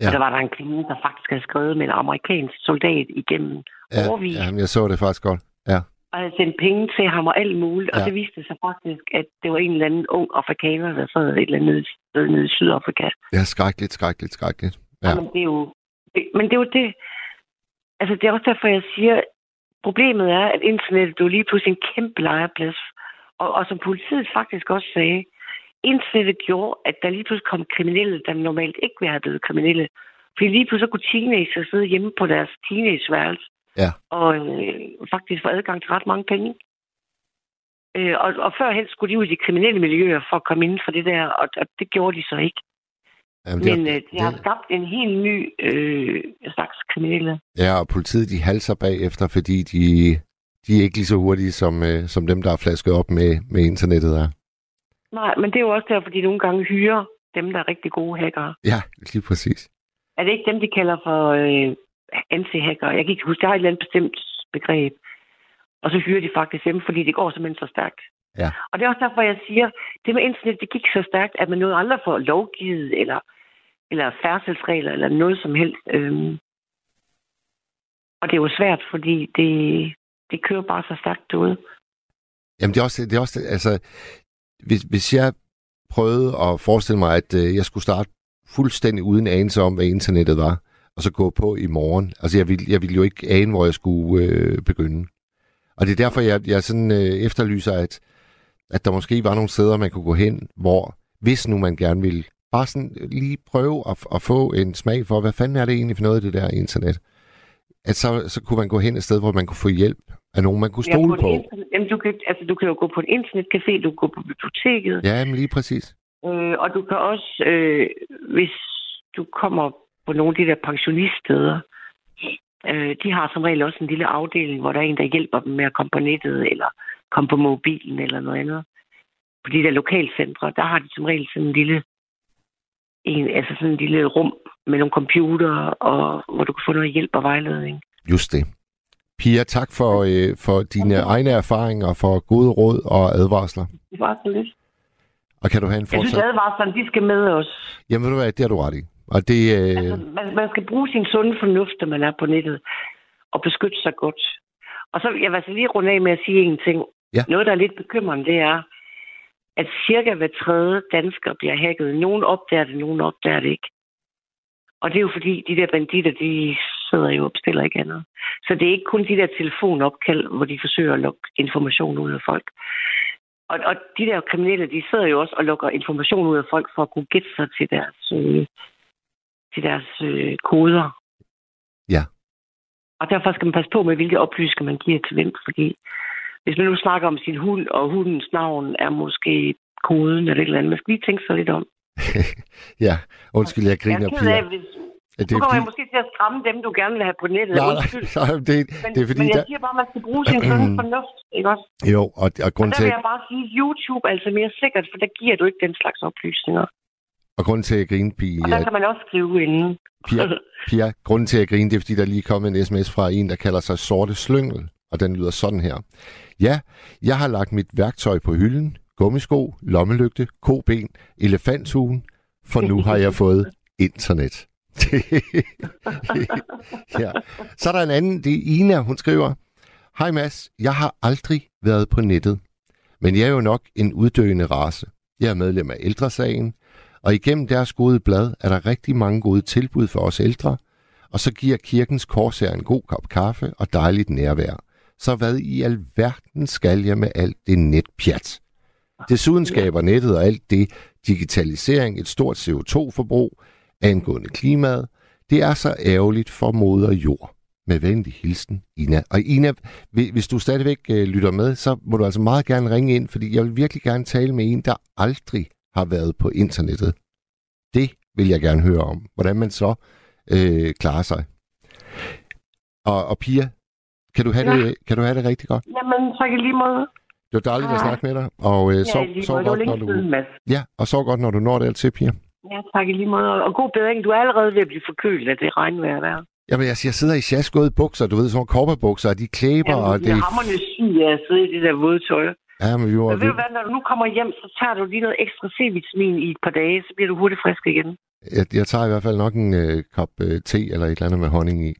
Ja. Og der var der en kvinde, der faktisk havde skrevet med en amerikansk soldat igennem Ja, overvis. ja, jeg så det faktisk godt. Ja. og havde sendt penge til ham og alt muligt. Ja. Ja. Og det viste sig faktisk, at det var en eller anden ung afrikaner, der sad et eller andet sted nede i Sydafrika. Er skrækkeligt, skrækkeligt, skrækkeligt. Ja. Ja. Men det er jo det, men det er jo det. Altså, det er også derfor, jeg siger, problemet er, at internettet er jo lige pludselig en kæmpe legeplads. Og, og som politiet faktisk også sagde, internettet gjorde, at der lige pludselig kom kriminelle, der normalt ikke ville have blevet kriminelle. Fordi lige pludselig kunne teenager sidde hjemme på deres teenageværelse Ja. og øh, faktisk få adgang til ret mange penge. Øh, og, og førhen skulle de ud i de kriminelle miljøer for at komme inden for det der, og, og det gjorde de så ikke. Jamen, Men øh, det, det har skabt en helt ny øh, slags kriminelle. ja, og politiet de halser bagefter, fordi de, de er ikke lige så hurtige som, øh, som dem, der er flasket op med, med internettet er. Nej, men det er jo også derfor, de nogle gange hyrer dem, der er rigtig gode hackere. Ja, lige præcis. Er det ikke dem, de kalder for øh, anti-hacker? Jeg kan ikke huske, jeg har et eller andet bestemt begreb. Og så hyrer de faktisk dem, fordi det går simpelthen så stærkt. Ja. Og det er også derfor, jeg siger, det med internet, det gik så stærkt, at man nåede aldrig for lovgivet eller eller færdselsregler, eller noget som helst. Øhm. Og det er jo svært, fordi det, det kører bare så stærkt derude. Jamen det er også, det er også altså, hvis, hvis jeg prøvede at forestille mig, at øh, jeg skulle starte fuldstændig uden anelse om, hvad internettet var, og så gå på i morgen. Altså jeg ville, jeg ville jo ikke ane, hvor jeg skulle øh, begynde. Og det er derfor, jeg, jeg sådan øh, efterlyser, at, at der måske var nogle steder, man kunne gå hen, hvor hvis nu man gerne ville bare sådan lige prøve at, at få en smag for, hvad fanden er det egentlig for noget af det der internet? At så, så kunne man gå hen et sted, hvor man kunne få hjælp af nogen, man kunne stole ja, på. på. Jamen, du, kan, altså, du kan jo gå på en internetcafé, du kan gå på biblioteket. Ja, men lige præcis. Øh, og du kan også, øh, hvis du kommer på nogle af de der pensioniststeder, øh, de har som regel også en lille afdeling, hvor der er en, der hjælper dem med at komme på nettet, eller komme på mobilen, eller noget andet. På de der lokalcentre, der har de som regel sådan en lille, en, altså sådan en lille rum med nogle computer, og hvor du kan få noget hjælp og vejledning. Just det. Pia, tak for, øh, for dine okay. egne erfaringer, for gode råd og advarsler. Det var så lidt. Og kan du have en fortsat... Jeg synes, advarslerne, de skal med os. Jamen ved du hvad, det har du ret i. Og det, øh... altså, man, man skal bruge sin sunde fornuft, når man er på nettet, og beskytte sig godt. Og så jeg vil altså lige runde af med at sige en ting. Ja. Noget, der er lidt bekymrende, det er, at cirka hver tredje dansker bliver hacket. Nogen opdager det, nogen opdager det ikke. Og det er jo fordi, de der banditter, de sidder jo og bestiller ikke andet. Så det er ikke kun de der telefonopkald, hvor de forsøger at lukke information ud af folk. Og, og de der kriminelle, de sidder jo også og lukker information ud af folk for at kunne gætte sig til deres, øh, til deres øh, koder. Ja. Og derfor skal man passe på med, hvilke oplysninger man giver til hvem, fordi hvis man nu snakker om sin hund, og hundens navn er måske koden eller et eller andet, man skal lige tænke sig lidt om. ja, undskyld, jeg griner, jeg er af, hvis, det nu kommer fordi... jeg måske til at skræmme dem, du gerne vil have på nettet. Nej, nej, det, men, det er fordi, men jeg der... siger bare, at man skal bruge sin sunde fornuft, ikke også? Jo, og, og grund og til... der vil jeg bare sige, at YouTube er altså mere sikkert, for der giver du ikke den slags oplysninger. Og grunden til at grine, Pia... Og der kan man også skrive inden. Pia, Pia, grunden til at grine, det er, fordi der lige kom en sms fra en, der kalder sig Sorte Slyngel, og den lyder sådan her. Ja, jeg har lagt mit værktøj på hylden, gummisko, lommelygte, koben, elefanthugen, for nu har jeg fået internet. ja. Så er der en anden, det er Ina, hun skriver, Hej Mads, jeg har aldrig været på nettet, men jeg er jo nok en uddøende race. Jeg er medlem af ældresagen, og igennem deres gode blad er der rigtig mange gode tilbud for os ældre, og så giver kirkens korsager en god kop kaffe og dejligt nærvær. Så hvad i alverden skal jeg med alt det netpjat? Desuden skaber nettet og alt det digitalisering et stort CO2-forbrug, angående klimaet. Det er så ærgerligt for moder jord. Med venlig hilsen, Ina. Og Ina, hvis du stadigvæk øh, lytter med, så må du altså meget gerne ringe ind, fordi jeg vil virkelig gerne tale med en, der aldrig har været på internettet. Det vil jeg gerne høre om. Hvordan man så øh, klarer sig. Og, og Pia, kan du, have ja. det, kan du have det rigtig godt? Jamen, tak i lige måde. Det var dejligt at snakke med dig. Og øh, ja, sov, sov godt, når du... Ja, og så godt, når du når det til, Pia. Ja, tak i lige måde. Og god bedring. Du er allerede ved at blive forkølet af det regnvejr der. Jamen, jeg, jeg sidder i sjaskåde bukser, du ved, sådan nogle bukser, og de klæber, Jamen, og det... er hammerne syg af at sidde i det der våde tøj. Ja, men var... Men ved du hvad, når du nu kommer hjem, så tager du lige noget ekstra C-vitamin i et par dage, så bliver du hurtigt frisk igen. Jeg, jeg tager i hvert fald nok en øh, kop øh, te eller et eller andet med honning i.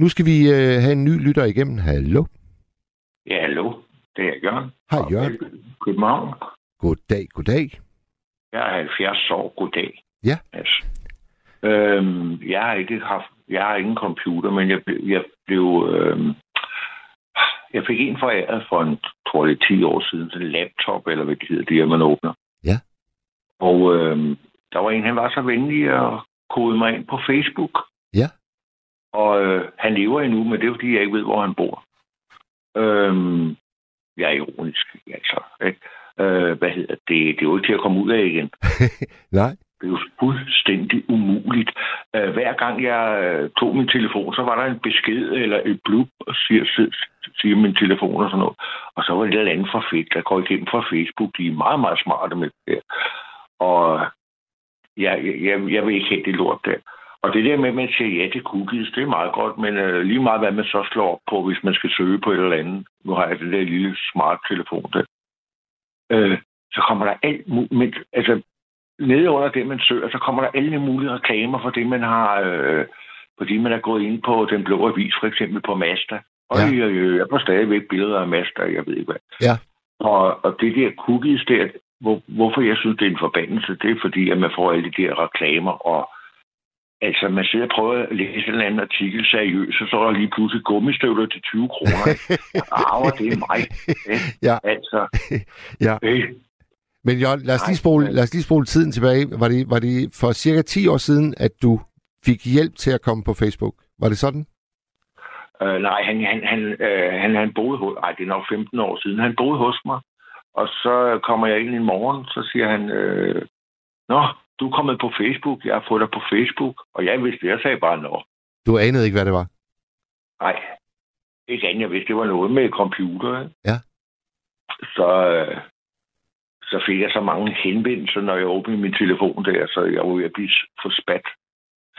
Nu skal vi øh, have en ny lytter igennem. Hallo? Ja, hallo. Det er Jørgen. Hej, Jørgen. København. Goddag, goddag. Jeg er 70 år. Goddag. Ja. Altså. Øhm, jeg har ikke haft, jeg har ingen computer, men jeg, jeg blev, øhm, jeg fik en foræret for en, tror det 10 år siden, en laptop, eller hvad det hedder, det man åbner. Ja. Og øhm, der var en, han var så venlig at kode mig ind på Facebook. Ja. Og øh, han lever endnu, men det er fordi, jeg ikke ved, hvor han bor. Øhm, jeg er ironisk, altså. Ikke? Øh, hvad hedder det? Det er jo ikke til at komme ud af igen. Nej. Det er jo fuldstændig umuligt. Uh, hver gang jeg uh, tog min telefon, så var der en besked eller et blub, og siger, siger min telefon og sådan noget. Og så var det et eller andet fra fedt, der går igennem fra Facebook. De er meget, meget smarte med det Og jeg, jeg, jeg vil ikke have det lort der. Og det der med, at man siger ja til cookies, det er meget godt, men uh, lige meget hvad man så slår op på, hvis man skal søge på et eller andet. Nu har jeg den der lille smart telefon der. Uh, så kommer der alt muligt. Altså, nede under det, man søger, så kommer der alle mulige reklamer for det, man har... Øh, fordi man er gået ind på Den Blå Avis, for eksempel på Mazda. Og Ja. jeg, jeg får stadigvæk billeder af Mazda, jeg ved ikke hvad. Ja. Og, og det der cookies der, hvor, hvorfor jeg synes, det er en forbandelse, det er fordi, at man får alle de der reklamer, og altså, man sidder og prøver at læse en eller anden artikel seriøst, så står der lige pludselig gummistøvler til 20 kroner. Arver, det er mig. ikke? Ja. Altså, Ja. øh, Men Jørgen, lad os, lige spole, lad os lige spole tiden tilbage. Var det, var det for cirka 10 år siden, at du fik hjælp til at komme på Facebook? Var det sådan? Øh, nej, han, han, han, øh, han, han boede hos... Ej, det er nok 15 år siden. Han boede hos mig. Og så kommer jeg ind en morgen, så siger han... Øh, Nå, du er kommet på Facebook. Jeg har fået dig på Facebook. Og jeg vidste, jeg sagde bare nå. Du anede ikke, hvad det var? Nej, ikke andet. Jeg vidste, det var noget med computer. Ja. Så, øh, så fik jeg så mange henvendelser, når jeg åbnede min telefon der, så jeg var ved at blive for spat.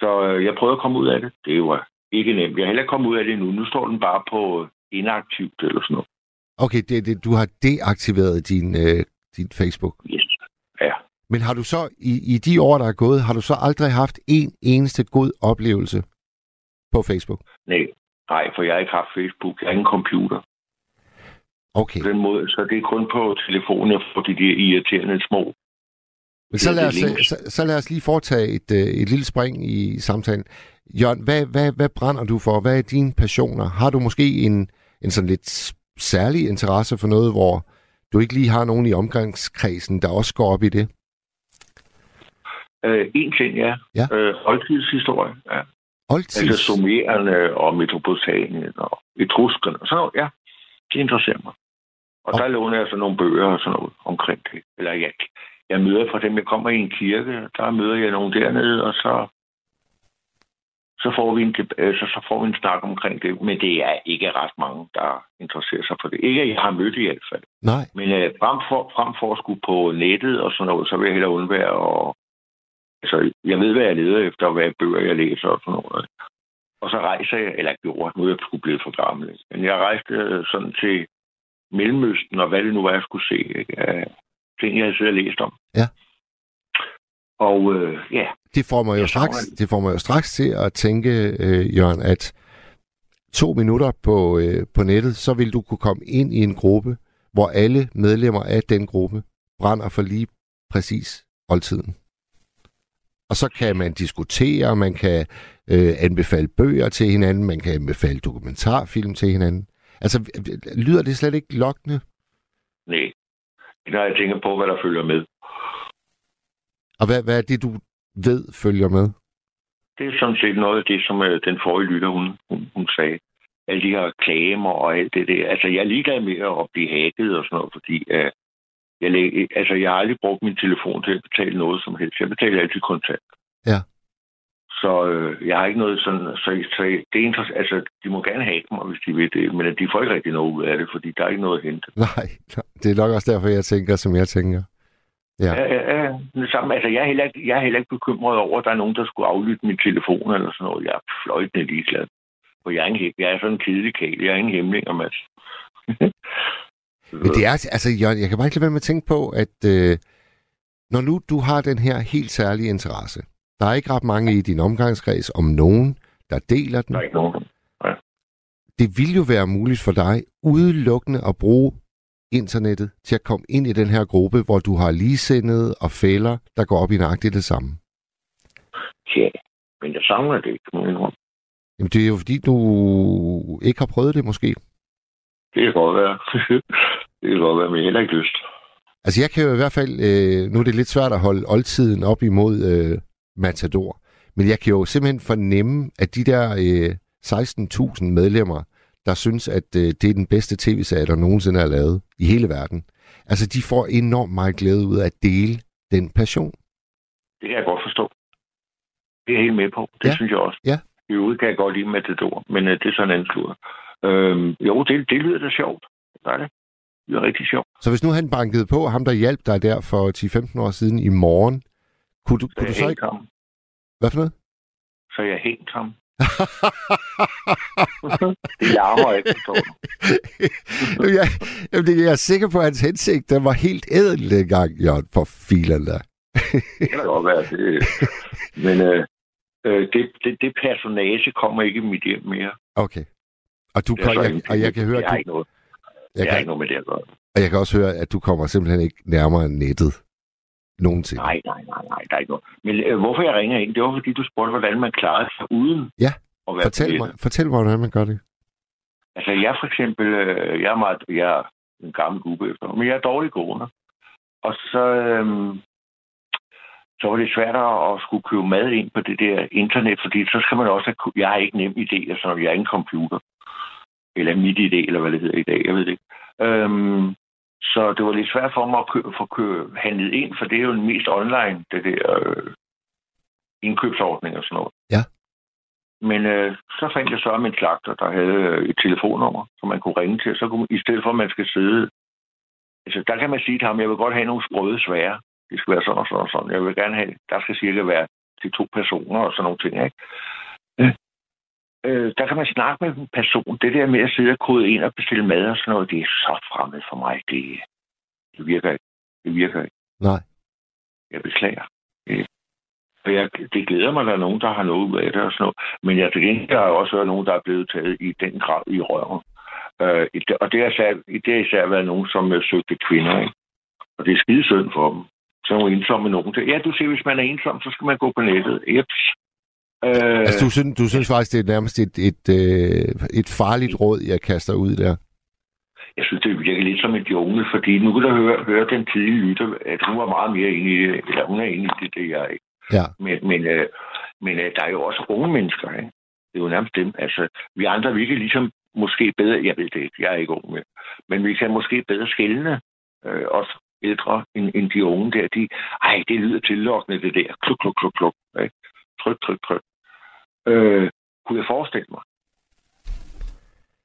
Så øh, jeg prøvede at komme ud af det. Det var ikke nemt. Jeg er heller kommet ud af det nu. Nu står den bare på inaktivt eller sådan noget. Okay, det, det, du har deaktiveret din, øh, din Facebook. Yes. Ja. Men har du så, i, i de år, der er gået, har du så aldrig haft en eneste god oplevelse på Facebook? Nej, nej, for jeg har ikke haft Facebook. Jeg har ingen computer. Okay, På den måde, så det er kun på telefonen, jeg får de der irriterende små. men så er lad, os, så, så lad os lige foretage et, øh, et lille spring i samtalen. Jørgen, hvad, hvad, hvad brænder du for? Hvad er dine passioner? Har du måske en, en sådan lidt særlig interesse for noget, hvor du ikke lige har nogen i omgangskredsen, der også går op i det? Øh, en ting, ja. Ja. Øh, oldtidshistorie. Ja. Oldtids? Altså sumererne og metropolitanien og etruskerne og sådan noget. Ja, det interesserer mig. Og Og- der låner jeg så nogle bøger og sådan noget omkring det. Eller jeg, jeg møder fra dem, jeg kommer i en kirke, der møder jeg nogen dernede, og så, så, får vi en, øh, så, så får vi en snak omkring det. Men det er ikke ret mange, der interesserer sig for det. Ikke, at jeg har mødt i hvert fald. Nej. Men øh, frem, for, frem for at skulle på nettet og sådan noget, så vil jeg hellere undvære. Og, altså, jeg ved, hvad jeg leder efter, og hvad bøger jeg læser og sådan noget. Og så rejser jeg, eller gjorde, nu er jeg sgu blevet for gammel. Men jeg rejste øh, sådan til Mellemøsten, og hvad det nu var, jeg skulle se. Ikke? Ting, jeg havde siddet og læst om. Ja. Og øh, ja, Det får mig jo Jeg straks, det. det får mig jo straks til at tænke, øh, Jørgen, at to minutter på, øh, på nettet, så vil du kunne komme ind i en gruppe, hvor alle medlemmer af den gruppe brænder for lige præcis oldtiden. Og så kan man diskutere, man kan øh, anbefale bøger til hinanden, man kan anbefale dokumentarfilm til hinanden. Altså, lyder det slet ikke lokkende? nej. Når jeg tænker på, hvad der følger med. Og hvad, hvad er det, du ved følger med? Det er sådan set noget af det, som øh, den forrige lytter, hun, hun, hun sagde. Alle de her reklamer og alt det der. Altså, jeg er ligeglad med at blive hacket og sådan noget, fordi øh, jeg, læ- altså, jeg har aldrig brugt min telefon til at betale noget som helst. Jeg betaler altid kontant. Ja. Så øh, jeg har ikke noget sådan... Så, så det er interessant. Altså, de må gerne hacke mig, hvis de vil det, men de får ikke rigtig noget ud af det, fordi der er ikke noget at hente. Nej, det er nok også derfor, jeg tænker, som jeg tænker. Ja. Ja, ja, ja. Samme. Altså, jeg er, heller ikke, jeg er heller ikke bekymret over, at der er nogen, der skulle aflytte min telefon eller sådan noget. Jeg er fløjtende ligeglad. For jeg er, en, jeg er sådan en kedelig kæl. Jeg er ingen hemmeligere, Mads. Men det er, altså, Jørgen, jeg kan bare ikke lade være med at tænke på, at øh, når nu du har den her helt særlige interesse, der er ikke ret mange i din omgangskreds om nogen, der deler den. Der er ikke nogen. Det vil jo være muligt for dig udelukkende at bruge internettet til at komme ind i den her gruppe, hvor du har ligesindede og fælder, der går op i nøjagtigt det samme. Ja, men jeg savner det ikke. Jamen, det er jo fordi, du ikke har prøvet det måske. Det kan godt være. det kan godt være, men heller ikke lyst. Altså jeg kan jo i hvert fald, øh, nu er det lidt svært at holde oldtiden op imod øh, Matador, men jeg kan jo simpelthen fornemme, at de der øh, 16.000 medlemmer, der synes, at øh, det er den bedste tv-serie, der nogensinde er lavet i hele verden, altså de får enormt meget glæde ud af at dele den passion. Det kan jeg godt forstå. Det er jeg helt med på. Det Ja. synes jeg også. Ja. I øvrigt kan jeg godt lide Matador, men øh, det er sådan en anden slur. Øhm, jo, det, det lyder da sjovt. Det er det. Det lyder rigtig sjovt. Så hvis nu han bankede på, ham der hjalp dig der for 10-15 år siden i morgen, kunne du, Så kunne du så ikke... ham. Hvad for noget? Så jeg hængt ham. Det larmer ikke, jeg, jamen, jeg er sikker på, at hans hensigt den var helt ædel dengang, Jørgen, for filen der. det kan godt være. Det, men øh, øh, det, det, det personage kommer ikke i mit hjem mere. Okay. Og, du kan, jeg, og jeg kan høre, det at har ikke noget, jeg har kan, ikke noget med det at gøre. og jeg kan også høre, at du kommer simpelthen ikke nærmere nettet nogensinde. Nej, nej, nej, nej, der er ikke noget. Men øh, hvorfor jeg ringer ind, det var fordi, du spurgte, hvordan man klarede sig uden Ja, at være Fortæl mig, fortæl mig, hvordan man gør det. Altså, jeg for eksempel, øh, jeg er meget, jeg er en gammel gubbe efter, men jeg er dårlig gående. Og så, øhm, så var det svært at, at skulle købe mad ind på det der internet, fordi så skal man også have, jeg har ikke nem idé, altså jeg er ikke en computer. Eller mit idé, eller hvad det hedder i dag, jeg ved det ikke. Øhm, så det var lidt svært for mig at købe, få købe, handlet ind, for det er jo den mest online, det der øh, indkøbsordning og sådan noget. Ja. Men øh, så fandt jeg så min slagter, der havde øh, et telefonnummer, som man kunne ringe til. Så kunne, I stedet for, at man skal sidde... Altså, der kan man sige til ham, jeg vil godt have nogle sprøde svære. Det skal være sådan og sådan og sådan. Jeg vil gerne have... Der skal cirka være til to personer og sådan nogle ting, ikke? Øh, øh, der kan man snakke med en person. Det der med at sidde og kode ind og bestille mad og sådan noget, det er så fremmed for mig. Det, det virker ikke. Det virker ikke. Nej. Jeg beklager. Øh, Og jeg, det glæder mig, at der er nogen, der har noget ud af det og sådan noget. Men jeg til gengæld har også hørt nogen, der er blevet taget i den grad i røven. Øh, og det har, især, det har især været nogen, som øh, søgte kvinder. Ikke? Og det er skide synd for dem. Så er ensomme nogen. Ja, du siger, hvis man er ensom, så skal man gå på nettet. Jeps. Øh, Altså, du synes, du synes faktisk, det er nærmest et, et, øh, et farligt råd, jeg kaster ud der. Jeg synes, det virker lidt som et jungle, fordi nu kan du høre, høre den tidlige lytter, at hun var meget mere inde i det, eller hun er inde i det, det jeg er ikke. Ja. Men, men, øh, men øh, der er jo også unge mennesker, ikke? Det er jo nærmest dem. Altså, vi andre, vi kan ligesom måske bedre, jeg ved det ikke, jeg er ikke ung mere, men vi kan måske bedre skælne øh, os ældre end, end de unge der. De, ej, det lyder tillokkende, det der. Kluk, kluk, kluk, kluk. Ikke? Tryk, tryk, tryk. Øh, kunne jeg forestille mig?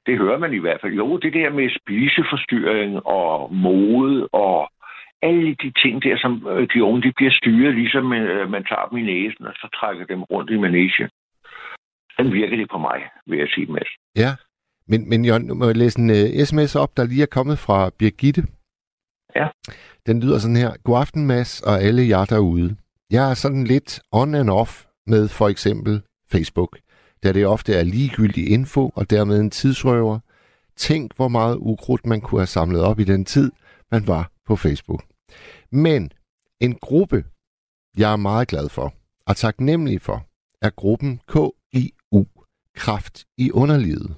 Det hører man i hvert fald. Jo, det der med spiseforstyrring og mode og alle de ting der, som øh, de unge, de bliver styret, ligesom øh, man tager dem i næsen, og så trækker dem rundt i manege. Den virker det på mig, vil jeg sige, Mads. Ja. Men, men Jørgen, nu må jeg læse en uh, sms op, der lige er kommet fra Birgitte. Ja. Den lyder sådan her. God aften, Mads, og alle jer derude. Jeg er sådan lidt on and off med for eksempel Facebook, da det ofte er ligegyldig info og dermed en tidsrøver. Tænk, hvor meget ukrudt man kunne have samlet op i den tid, man var på Facebook. Men en gruppe, jeg er meget glad for og taknemmelig for, er gruppen KIU, Kraft i underlivet.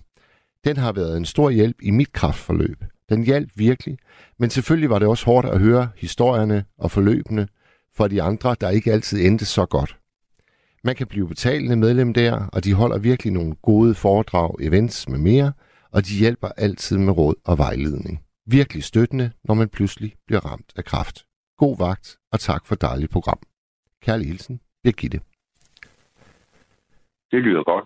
Den har været en stor hjælp i mit kraftforløb. Den hjalp virkelig, men selvfølgelig var det også hårdt at høre historierne og forløbene for de andre, der ikke altid endte så godt. Man kan blive betalende medlem der, og de holder virkelig nogle gode foredrag, events med mere, og de hjælper altid med råd og vejledning. Virkelig støttende, når man pludselig bliver ramt af kraft. God vagt, og tak for dejligt program. Kærlig hilsen, Birgitte. Det lyder godt.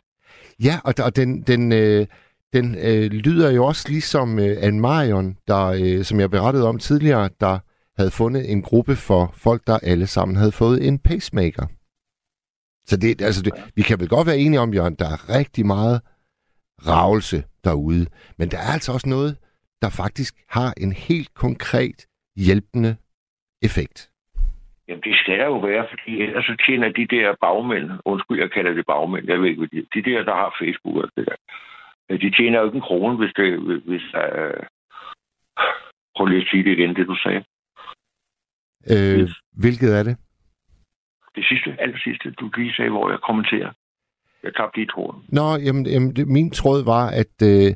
Ja, og, og den, den, øh, den øh, lyder jo også ligesom øh, Anne Marion, der, øh, som jeg berettede om tidligere, der havde fundet en gruppe for folk, der alle sammen havde fået en pacemaker. Så det, altså det, vi kan vel godt være enige om, Jørgen, der er rigtig meget ravelse derude. Men der er altså også noget, der faktisk har en helt konkret hjælpende effekt. Jamen, det skal der jo være, fordi ellers så tjener de der bagmænd, undskyld, jeg kalder det bagmænd, jeg ved ikke, hvad de, de der, der har Facebook og det der, øh, de tjener jo ikke en krone, hvis det, hvis øh, prøv lige at sige det igen, det du sagde. Øh, Yes. Hvilket er det? Det sidste, aller sidste, du lige sagde, hvor jeg kommenterer. Jeg tabte lige tråden. Nå, jamen, jamen det, min tråd var, at øh,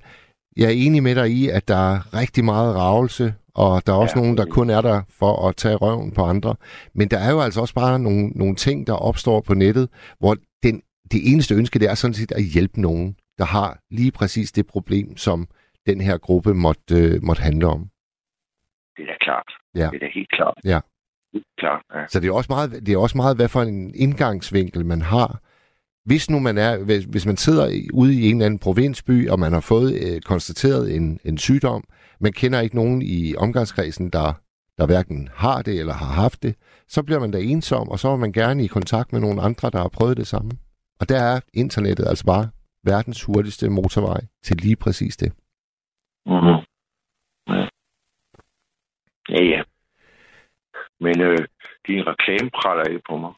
jeg er enig med dig i, at der er rigtig meget ravelse, og der er også Ja, nogen, der er kun er der for at tage røven på andre. Men der er jo altså også bare nogle, nogle ting, der opstår på nettet, hvor den, det eneste ønske, det er sådan set at hjælpe nogen, der har lige præcis det problem, som den her gruppe måtte, øh, måtte handle om. Det er da klart. Ja. Det er da helt klart. Ja. Klart, ja. Så det er også meget, det er også meget hvad for en indgangsvinkel man har. Hvis nu man er, hvis, hvis man sidder ude i en eller anden provinsby, og man har fået øh, konstateret en, en sygdom, man kender ikke nogen i omgangskredsen, der, der hverken har det eller har haft det, så bliver man da ensom, og så er man gerne i kontakt med nogle andre, der har prøvet det samme. Og der er internettet altså bare verdens hurtigste motorvej til lige præcis det. Mm-hmm. Ja, ja. Men øh, din reklame praller af på mig.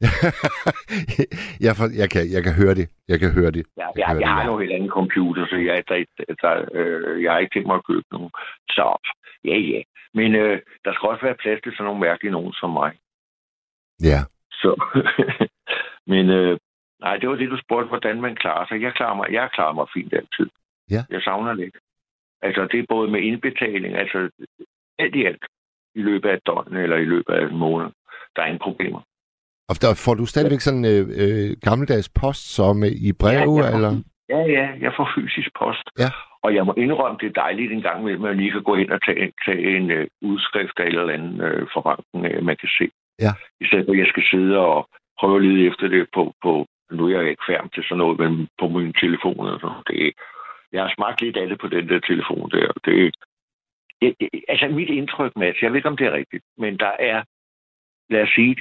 jeg, for, jeg, kan, jeg kan høre det. Jeg kan høre det. Ja, Jeg jeg, jeg det, har jo helt anden computer, så jeg, der, der, øh, jeg har ikke tænkt mig at købe nogen. Så ja, ja. Men øh, der skal også være plads til sådan nogle mærkelige nogen som mig. Ja. Så, men øh, nej, det var det, du spurgte, hvordan man klarer sig. Jeg klarer mig, jeg klarer mig fint altid. Ja. Jeg savner ikke. Altså, det er både med indbetaling, altså alt i alt, i løbet af døgn eller i løbet af en måned. Der er ingen problemer. Og der får du stadigvæk sådan øh, øh, gammeldags post som øh, i brev, Ja, får- eller? Ja, ja, jeg får fysisk post. Ja. Og jeg må indrømme, det er dejligt en gang imellem, at man lige kan gå hen og tage, tage en øh, udskrift af et eller andet øh, fra banken, øh, man kan se. Ja. I stedet for, at jeg skal sidde og prøve at lede efter det på, på nu er jeg ikke færdig til sådan noget, men på min telefon og sådan det, Jeg har smagt lidt af det på den der telefon der. Det, det, det, altså mit indtryk, Mads, jeg ved ikke, om det er rigtigt, men der er, lad os sige,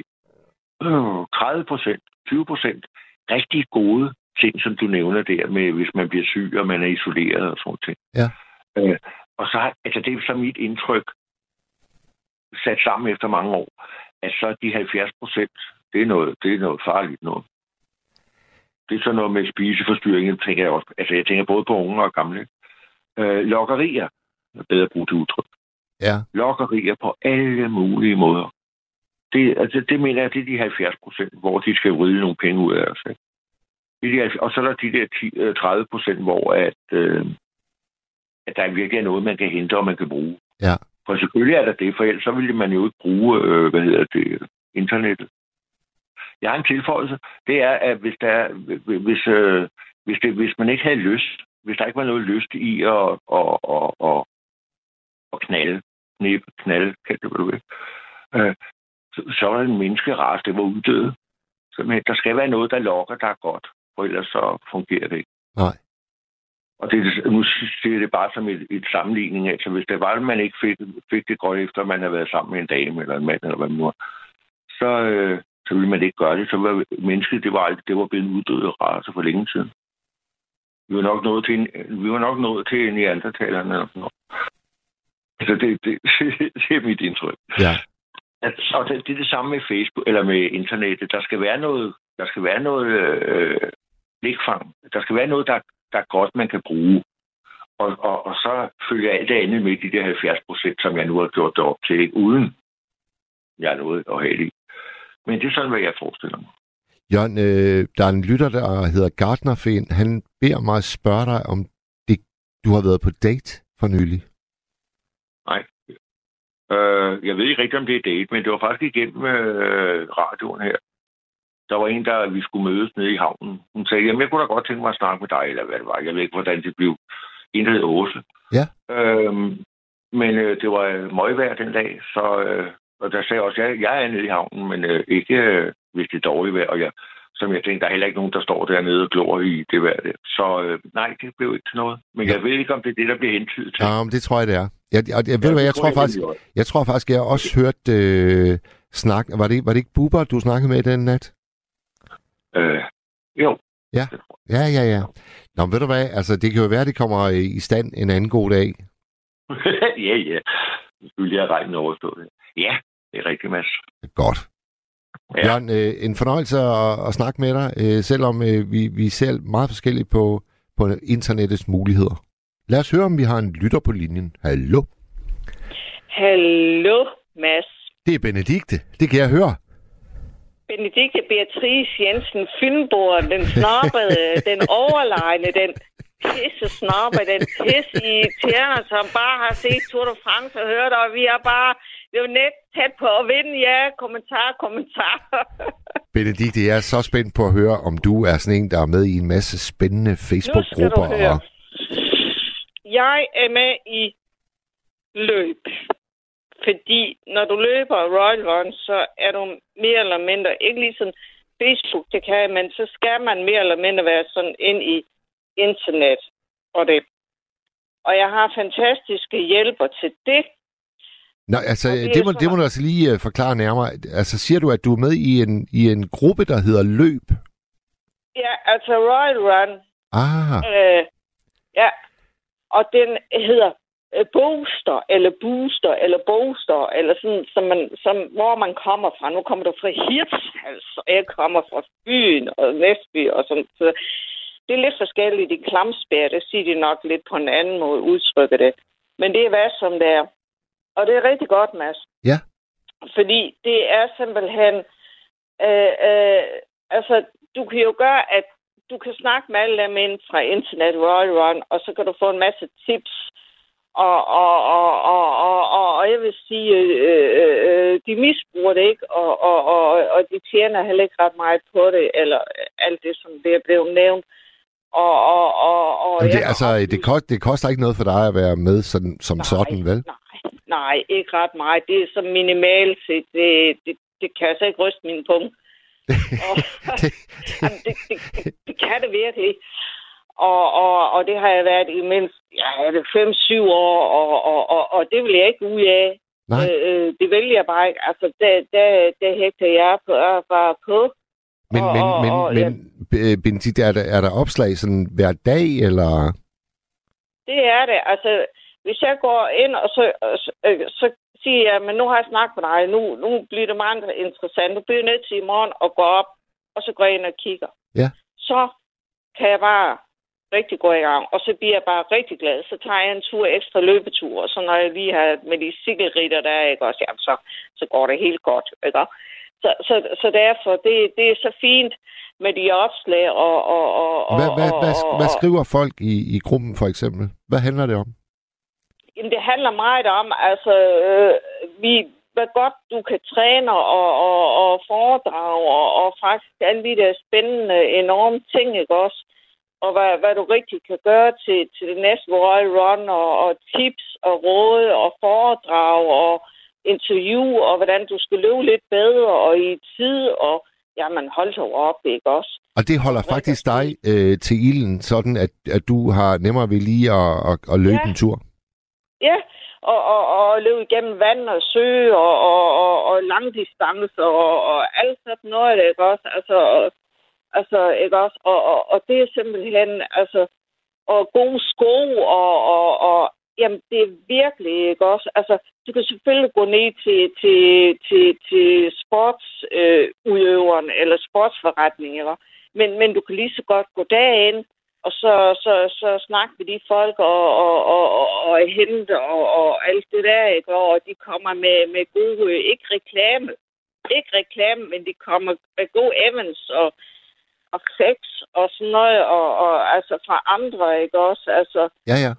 øh, 30 procent, 20 procent rigtig gode ting, som du nævner der med, hvis man bliver syg, og man er isoleret og sådan ting. Ja. Øh, og så, altså det er så mit indtryk, sat sammen efter mange år, at så de 70 procent, det er noget, det er noget farligt noget. Det er sådan noget med spiseforstyrringer, tænker jeg også. Altså jeg tænker både på unge og gamle. Øh, lokkerier, er bedre bruge det udtryk. Ja. Lokkerier på alle mulige måder. Det, altså, det mener jeg, det er de 70 procent, hvor de skal vride nogle penge ud af os. ikke? Det er de 70 Og så er der de der 10, øh, 30 procent, hvor at, øh, at der virkelig er noget, man kan hente og man kan bruge. Ja. For selvfølgelig er der det, for ellers så ville man jo ikke bruge, øh, hvad hedder det, internettet. Jeg har en tilføjelse. Det er, at hvis, der, er- hvis, øh, hvis, det, hvis man ikke havde lyst, hvis der ikke var noget lyst i at, at, at, at, at knalde, knæppe, knalde, kan det hvad du vil, øh, så, så var det en menneskerace, det var uddøde. Så, men der skal være noget, der lokker, der er godt, for ellers så fungerer det ikke. Nej. Og det, er- nu siger jeg det bare som et, et sammenligning. Altså, hvis det var, at man ikke fik, fik det godt efter, man havde været sammen med en dame eller en mand, eller hvad nu så, øh, så ville man ikke gøre det. Så var mennesket, det var, det var blevet en uddød race for længe siden. Vi var nok nået til, en, vi var nok nået til neandertalerne eller sådan noget. Altså, det, det, det er mit indtryk. Ja. At, og det, det er det samme med Facebook, eller med internettet. Der skal være noget, der skal være noget øh, blikfang. Der skal være noget, der, der er godt, man kan bruge. Og, og, og så følger alt det andet med de der 70 procent, som jeg nu har gjort det op til, ikke? uden jeg er noget at have i. Men det er sådan, hvad jeg forestiller mig. Jørgen, øh, der er en lytter, der hedder Gardnerfen. Han beder mig at spørge dig, om det, du har været på date for nylig. Nej. Øh, jeg ved ikke rigtig, om det er date, men det var faktisk igennem øh, radioen her. Der var en, der vi skulle mødes nede i havnen. Hun sagde, jamen jeg kunne da godt tænke mig at snakke med dig, eller hvad det var. Jeg ved ikke, hvordan det blev. En, der hed Åse. Ja. Øhm, men øh, det var øh, møgvejr den dag, så øh, og der sagde jeg også, at jeg, jeg er nede i havnen, men øh, ikke øh, hvis det er dårligt vejr. Og jeg, som jeg tænkte, der er heller ikke nogen, der står dernede og glor i det vejr der. Så øh, nej, det blev ikke til noget. Men Ja. jeg ved ikke, om det er det, der bliver hentydet til. Ja, men det tror jeg, det er. Jeg, jeg, jeg, ved du hvad, jeg tror faktisk, nemlig også. jeg tror faktisk, jeg har også hørt øh, snak. Var det, var det ikke Bubber, du snakkede med den nat? Øh, jo. Ja. Ja, ja, ja. Nå, ved du hvad, altså det kan jo være, det kommer i i stand en anden god dag. ja, ja. Nu skulle lige have regnet overstået. Ja, det er rigtigt, Mads. Godt. Ja. Ja. Jørgen, øh, en fornøjelse at, at snakke med dig, øh, selvom øh, vi, vi ser meget forskelligt på, på internettets muligheder. Lad os høre, om vi har en lytter på linjen. Hallo? Hallo, Mads. Det er Benedikte. Det kan jeg høre. Benedikte Beatrice Jensen Fynborg, den snappede, den overlegne, den pisse snapper, den pisse irriterende, som bare har set Tour de France og hørt, og vi er bare det er jo net tæt på at vinde, ja, kommentar, kommentar. Benedikte, jeg er så spændt på at høre, om du er sådan en, der er med i en masse spændende Facebook-grupper. Og... Jeg er med i løb. Fordi når du løber Royal Run, så er du mere eller mindre, ikke ligesom Facebook, det kan, men så skal man mere eller mindre være sådan ind i internet og det. Og jeg har fantastiske hjælper til det. Nå, altså, Og det, må, det må du altså lige uh, forklare nærmere. Altså, siger du, at du er med i en, i en gruppe, der hedder Løb? Ja, altså Royal Run. Ah, Øh, ja, og den hedder øh, booster, eller booster, eller booster, eller sådan, som man, som, hvor man kommer fra. Nu kommer du fra Hirtshals, og jeg kommer fra Fyn og Næsby og sådan. Så det er lidt forskelligt i Klamsbær. Det siger de nok lidt på en anden måde udtrykke det. Men det er hvad som det er. Og det er rigtig godt, Mads. Ja. Fordi det er simpelthen... Øh, øh, altså, du kan jo gøre, at du kan snakke med alle dem ind fra Internet Royal Run, og så kan du få en masse tips. Og, og, og, og, og, og, og jeg vil sige, øh, øh, øh, de misbruger det ikke, og, og, og, og de tjener heller ikke ret meget på det, eller alt det, som det er blevet nævnt. Og, og, og, og Jamen, det, altså, det, kost, det koster ikke noget for dig at være med sådan, som Nej, sådan, vel? Nej, nej, ikke ret meget. Det er så minimalt set. Det, det, det kan altså ikke ryste min punkt. Og, det, Jamen, det, det, det, det kan det virkelig. Og, og, og det har jeg været i mindst ja, er det 5-7 år, og, og, og, og det vil jeg ikke ud af. nej, Øh, det vælger jeg bare ikke. Altså, der, der, der hægter jeg på, bare på. men, og- men, og- men, og- men øh, Benedikt, er der, er der opslag sådan hver dag, eller... Det er det. Altså, hvis jeg går ind, og så, så, øh, så siger jeg, men nu har jeg snakket med dig, nu, nu bliver det meget interessant. Du bliver nødt til i morgen at gå op, og så går jeg ind og kigger. Ja. Så kan jeg bare rigtig gå i gang, og så bliver jeg bare rigtig glad. Så tager jeg en tur ekstra løbetur, og så når jeg lige har med de cykelritter, der er, ikke også, jamen, så, så går det helt godt, ikke? Så, så, så derfor, det, det er så fint med de opslag og... og, og, og Hvad, hvad, hvad, og, hvad skriver folk i, i gruppen, for eksempel? Hvad handler det om? Jamen, det handler meget om, altså, øh, vi, hvad godt du kan træne og, og, og foredrage, og, og faktisk alle de der spændende, enorme ting, ikke også? Og hvad, hvad du rigtig kan gøre til, til det næste Royal Run, og, og tips og råd og foredrag og interview, og hvordan du skal løbe lidt bedre og i tid, og jamen, hold så op, ikke også? Og det holder faktisk dig øh, til ilden, sådan at, at du har nemmere ved lige at, at, at løbe Ja. en tur. Ja, og, og, og løbe igennem vand og sø og, og, og, og langdistance og, og alt sådan noget, ikke også? Altså, og, altså ikke også? Og, og, og det er simpelthen, altså, og gode sko og, og, og jamen, det er virkelig, ikke også? Altså, du kan selvfølgelig gå ned til, til, til, til sportsudøveren øh, eller sportsforretninger, men, men du kan lige så godt gå derind, og så, så, så snakke med de folk og, og, og, og, og hente og, og alt det der, ikke? Og de kommer med, med gode, ikke reklame, ikke reklame, men de kommer med gode events og, og sex og sådan noget, og, og altså fra andre, ikke også? Altså, Ja, ja.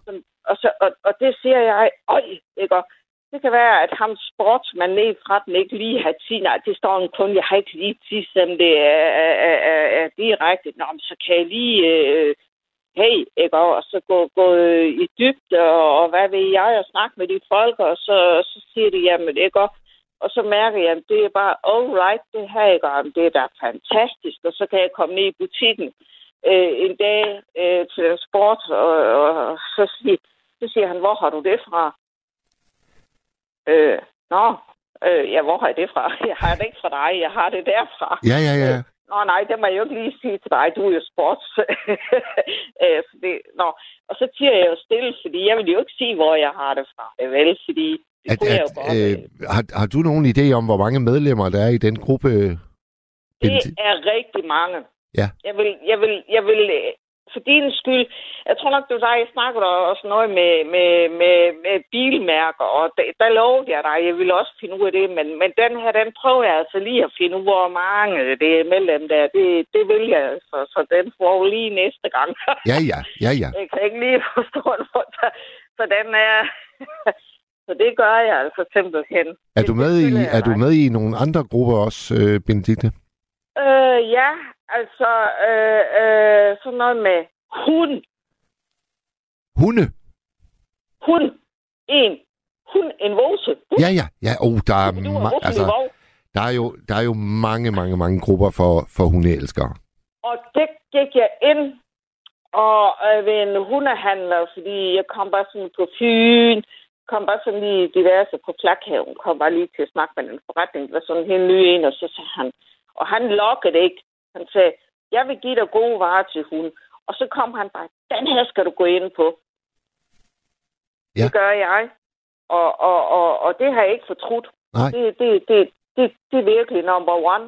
og, så, og, og det siger jeg, øj, ikke? Og det kan være, at ham sportsmand ned fra den ikke lige har tid. Nej, det står en kun, jeg har ikke lige tid, selvom det er, er, er, er, er direkte. Nå, men så kan jeg lige, øh, hey, ikke? Og så gå, gå øh, i dybde, og, og hvad ved jeg, og snakke med de folk, og så, så siger de, jamen, ikke? Og, og så mærker jeg, at det er bare all right, det her, ikke? Og det er da fantastisk, og så kan jeg komme ned i butikken øh, en dag øh, til sport, og, og så, siger, så siger han, hvor har du det fra? Øh, nå, øh, ja, hvor har jeg det fra? Jeg har det ikke fra dig, jeg har det derfra. Ja, ja, ja. Nå nej, det må jeg jo ikke lige sige til dig. Du er jo sports. så det, nå. Og så siger jeg jo stille, fordi jeg vil jo ikke sige, hvor jeg har det fra. Vel, fordi det At, at, jo godt. øh, Øh, har, har du nogen idé om, hvor mange medlemmer der er i den gruppe? det er rigtig mange. Ja. Jeg vil, jeg vil, jeg vil, øh, for din skyld, jeg tror nok, det var dig, jeg snakkede også noget med, med, med, med bilmærker, og der, der lovede jeg dig, jeg ville også finde ud af det, men, men den her, den prøver jeg altså lige at finde ud, hvor mange det er mellem der. Det, det vil jeg, så, så den får lige næste gang. Ja, ja, ja, ja. Jeg kan ikke lige forstå det, så, så den er... så det gør jeg altså simpelthen. Er du med i, er du med i nogle andre grupper også, øh, Benedikte? Øh, ja, altså øh, øh, sådan noget med hund. Hunde? Hund. En. Hund. En vose. Ja, ja, ja. Oh, der er, ma- altså, der er jo, der er jo mange, mange, mange grupper for, for hundeelskere. Og det gik jeg ind og øh, ved en hundehandler, fordi jeg kom bare sådan på Fyn, kom bare sådan lige diverse på Klakhaven, kom bare lige til at snakke med en forretning, det var sådan en helt ny en, og så sagde han, og han lokkede ikke. Han sagde, jeg vil give dig gode varer til hund. Og så kom han bare, den her skal du gå ind på. Ja. Det gør jeg. Og, og, og, og det har jeg ikke fortrudt. Nej. Det, det, det, det, det er virkelig number one.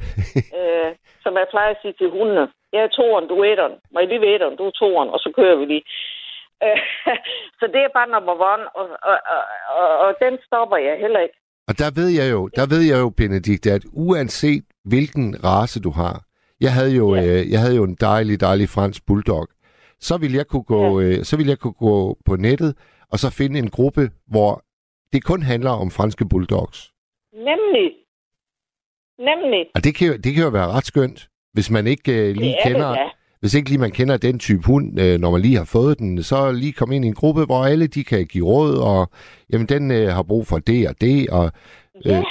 øh, som jeg plejer at sige til hundene. Jeg er toeren, du er etteren. Må jeg lige ved etteren, du er toeren, og så kører vi lige. Øh, så det er bare number one, og, og, og, og, og den stopper jeg heller ikke. Og der ved jeg jo, der ved jeg jo, Benedikt, at uanset hvilken race du har, jeg havde jo, Ja. øh, jeg havde jo en dejlig, dejlig fransk bulldog, så ville jeg kunne gå, øh, så ville jeg kunne gå på nettet og så finde en gruppe, hvor det kun handler om franske bulldogs. Nemlig. Nemlig. Og det kan, jo, det kan jo være ret skønt, hvis man ikke øh, lige det er kender, det da. Hvis ikke lige man kender den type hund, øh, når man lige har fået den, så lige komme ind i en gruppe, hvor alle de kan give råd, og jamen, den øh, har brug for det og det, og Ja, øh,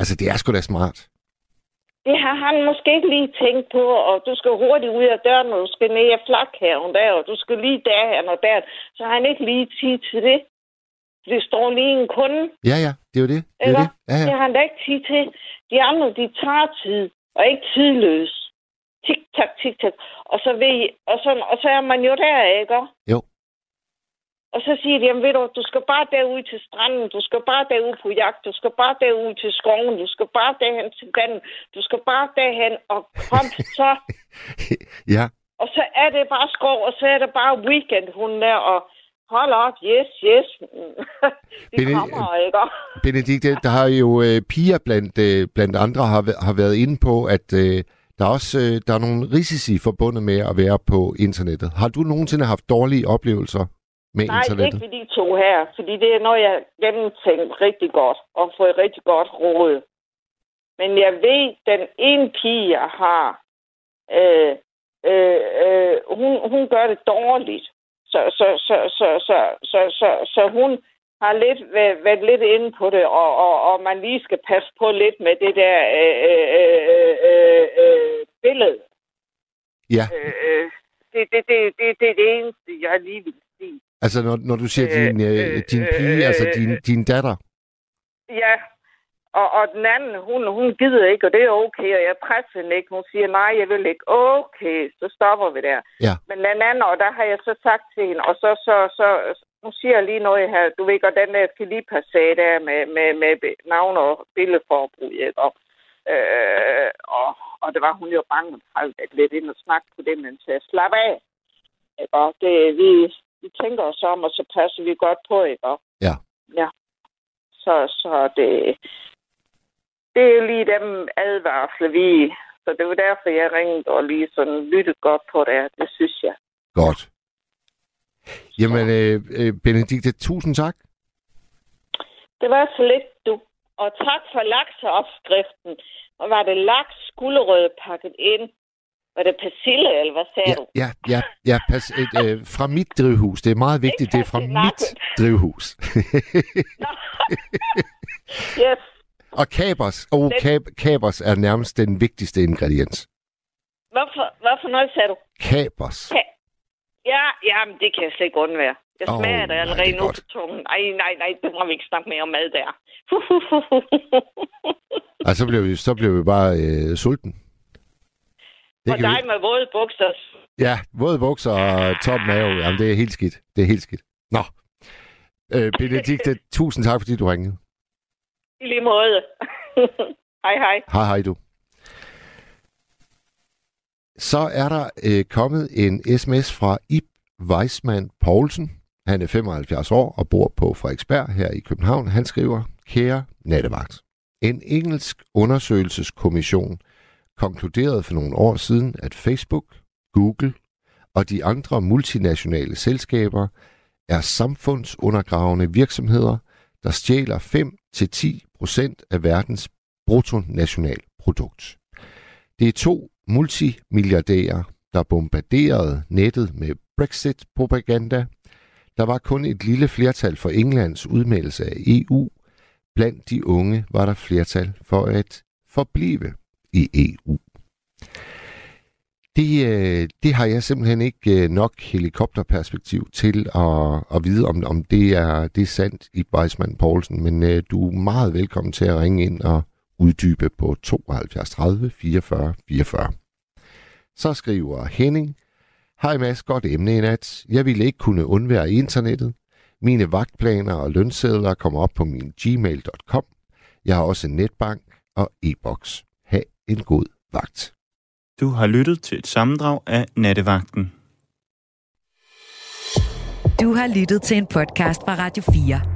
altså det er sgu da smart. det har han måske ikke lige tænkt på, og du skal hurtigt ud af døren, og du skal ned af flakhaven der, og du skal lige derhen og der. Så har han ikke lige tid til det. Det står lige en kunde. Ja, ja, det er jo det. Det er Eller? det. Ja, Det ja. har han da ikke tid til. De andre, de tager tid, og ikke tidløs. Tik-tak, tik-tak. Og så, ved I, og, så, og så er man jo der, ikke? Jo. Og så siger de, jamen ved du, du skal bare derud til stranden, du skal bare derud på jagt, du skal bare derud til skoven, du skal bare derhen til vandet, du skal bare derhen, og kom så. ja, Og så er det bare skov, og så er det bare weekend, hun der, og hold op, yes, yes. de Bene- kommer, ikke? Benedikte, der har jo øh, piger blandt, øh, blandt andre har, har været inde på, at øh, der er også øh, der er nogle risici forbundet med at være på internettet. Har du nogensinde haft dårlige oplevelser med Nej, internettet? ikke ved de to her, fordi det er noget, jeg har gennemtænkt rigtig godt, og fået rigtig godt råd. Men jeg ved, den ene pige, jeg har, øh, øh, øh, hun, hun gør det dårligt. Så, så, så, så, så, så, så, så hun har lidt været, været lidt inde på det, og, og, og man lige skal passe på lidt med det der øh, øh, øh, øh, øh, billede. Ja, Øh, øh, det, det, det, det, det er det eneste, jeg lige vil sige. altså når, når du siger Øh, din, øh, din øh, pige, altså øh, din, din datter. Ja, og, og den anden, hun, hun gider ikke, og det er okay, og jeg presser hende ikke. Hun siger, nej, jeg vil ikke. Okay, så stopper vi der. Ja. Men den anden, og der har jeg så sagt til hende, og så, så, så nu siger jeg lige noget her. Du ved godt, den der lige passe der med, med, med navn og billedforbrug, ikke? Og, øh, og, og det var hun jo bange, været lidt ind og snakke på det, men til slap af. Ikke? Og det, vi, vi tænker os om, og så passer vi godt på, ikke? Og, Ja. Ja. Så, så det, det er lige dem advarsler, vi... Så det var derfor, jeg ringede og lige sådan lyttede godt på det. Det synes jeg. Godt. Jamen, øh, øh, Benedikte, tusind tak. Det var så lidt, du. Og tak for lakseopskriften. Og var det laks, gulerød pakket ind? Var det persille, eller hvad sagde Ja, du? ja, ja, ja pas, et, øh, fra mit drivhus. Det er meget vigtigt, det er fra mit drivhus. Yes. Og kapers, oh, kab, kapers er nærmest den vigtigste ingrediens. Hvorfor, hvorfor noget sagde du? Kapers. Ja, jamen, det kan jeg slet ikke undvære. Jeg Åh, smager det nej, allerede det er nu på tungen. Nej, nej, nej, det må vi ikke snakke mere om mad der. Og så bliver vi, så bliver vi bare øh, sulten. Det og dig vi, med våde bukser. ja, våde bukser og tom mave. Jamen, det er helt skidt. Det er helt skidt. Nå. Øh, Benedikte, tusind tak, fordi du ringede. I lige måde. hej, hej. Hej, hej du. Så er der øh, kommet en sms fra Ib Weismann Poulsen. Han er 75 år og bor på Frederiksberg her i København. Han skriver, kære nattevagt. En engelsk undersøgelseskommission konkluderede for nogle år siden, at Facebook, Google og de andre multinationale selskaber er samfundsundergravende virksomheder, der stjæler 5-10% af verdens bruttonationalprodukt. Det er to multimilliardærer, der bombarderede nettet med Brexit-propaganda. Der var kun et lille flertal for Englands udmeldelse af EU. Blandt de unge var der flertal for at forblive i EU. Det, øh, det har jeg simpelthen ikke øh, nok helikopterperspektiv til at, at vide, om, om det, er, det er sandt i Weismann Poulsen, men øh, du er meget velkommen til at ringe ind og uddybe på 72 30 44 44. Så skriver Henning, Hej Mads, godt emne i nat. Jeg ville ikke kunne undvære internettet. Mine vagtplaner og lønsedler kommer op på min gmail.com. Jeg har også netbank og e-boks. Ha' en god vagt. Du har lyttet til et sammendrag af Nattevagten. Du har lyttet til en podcast fra Radio 4.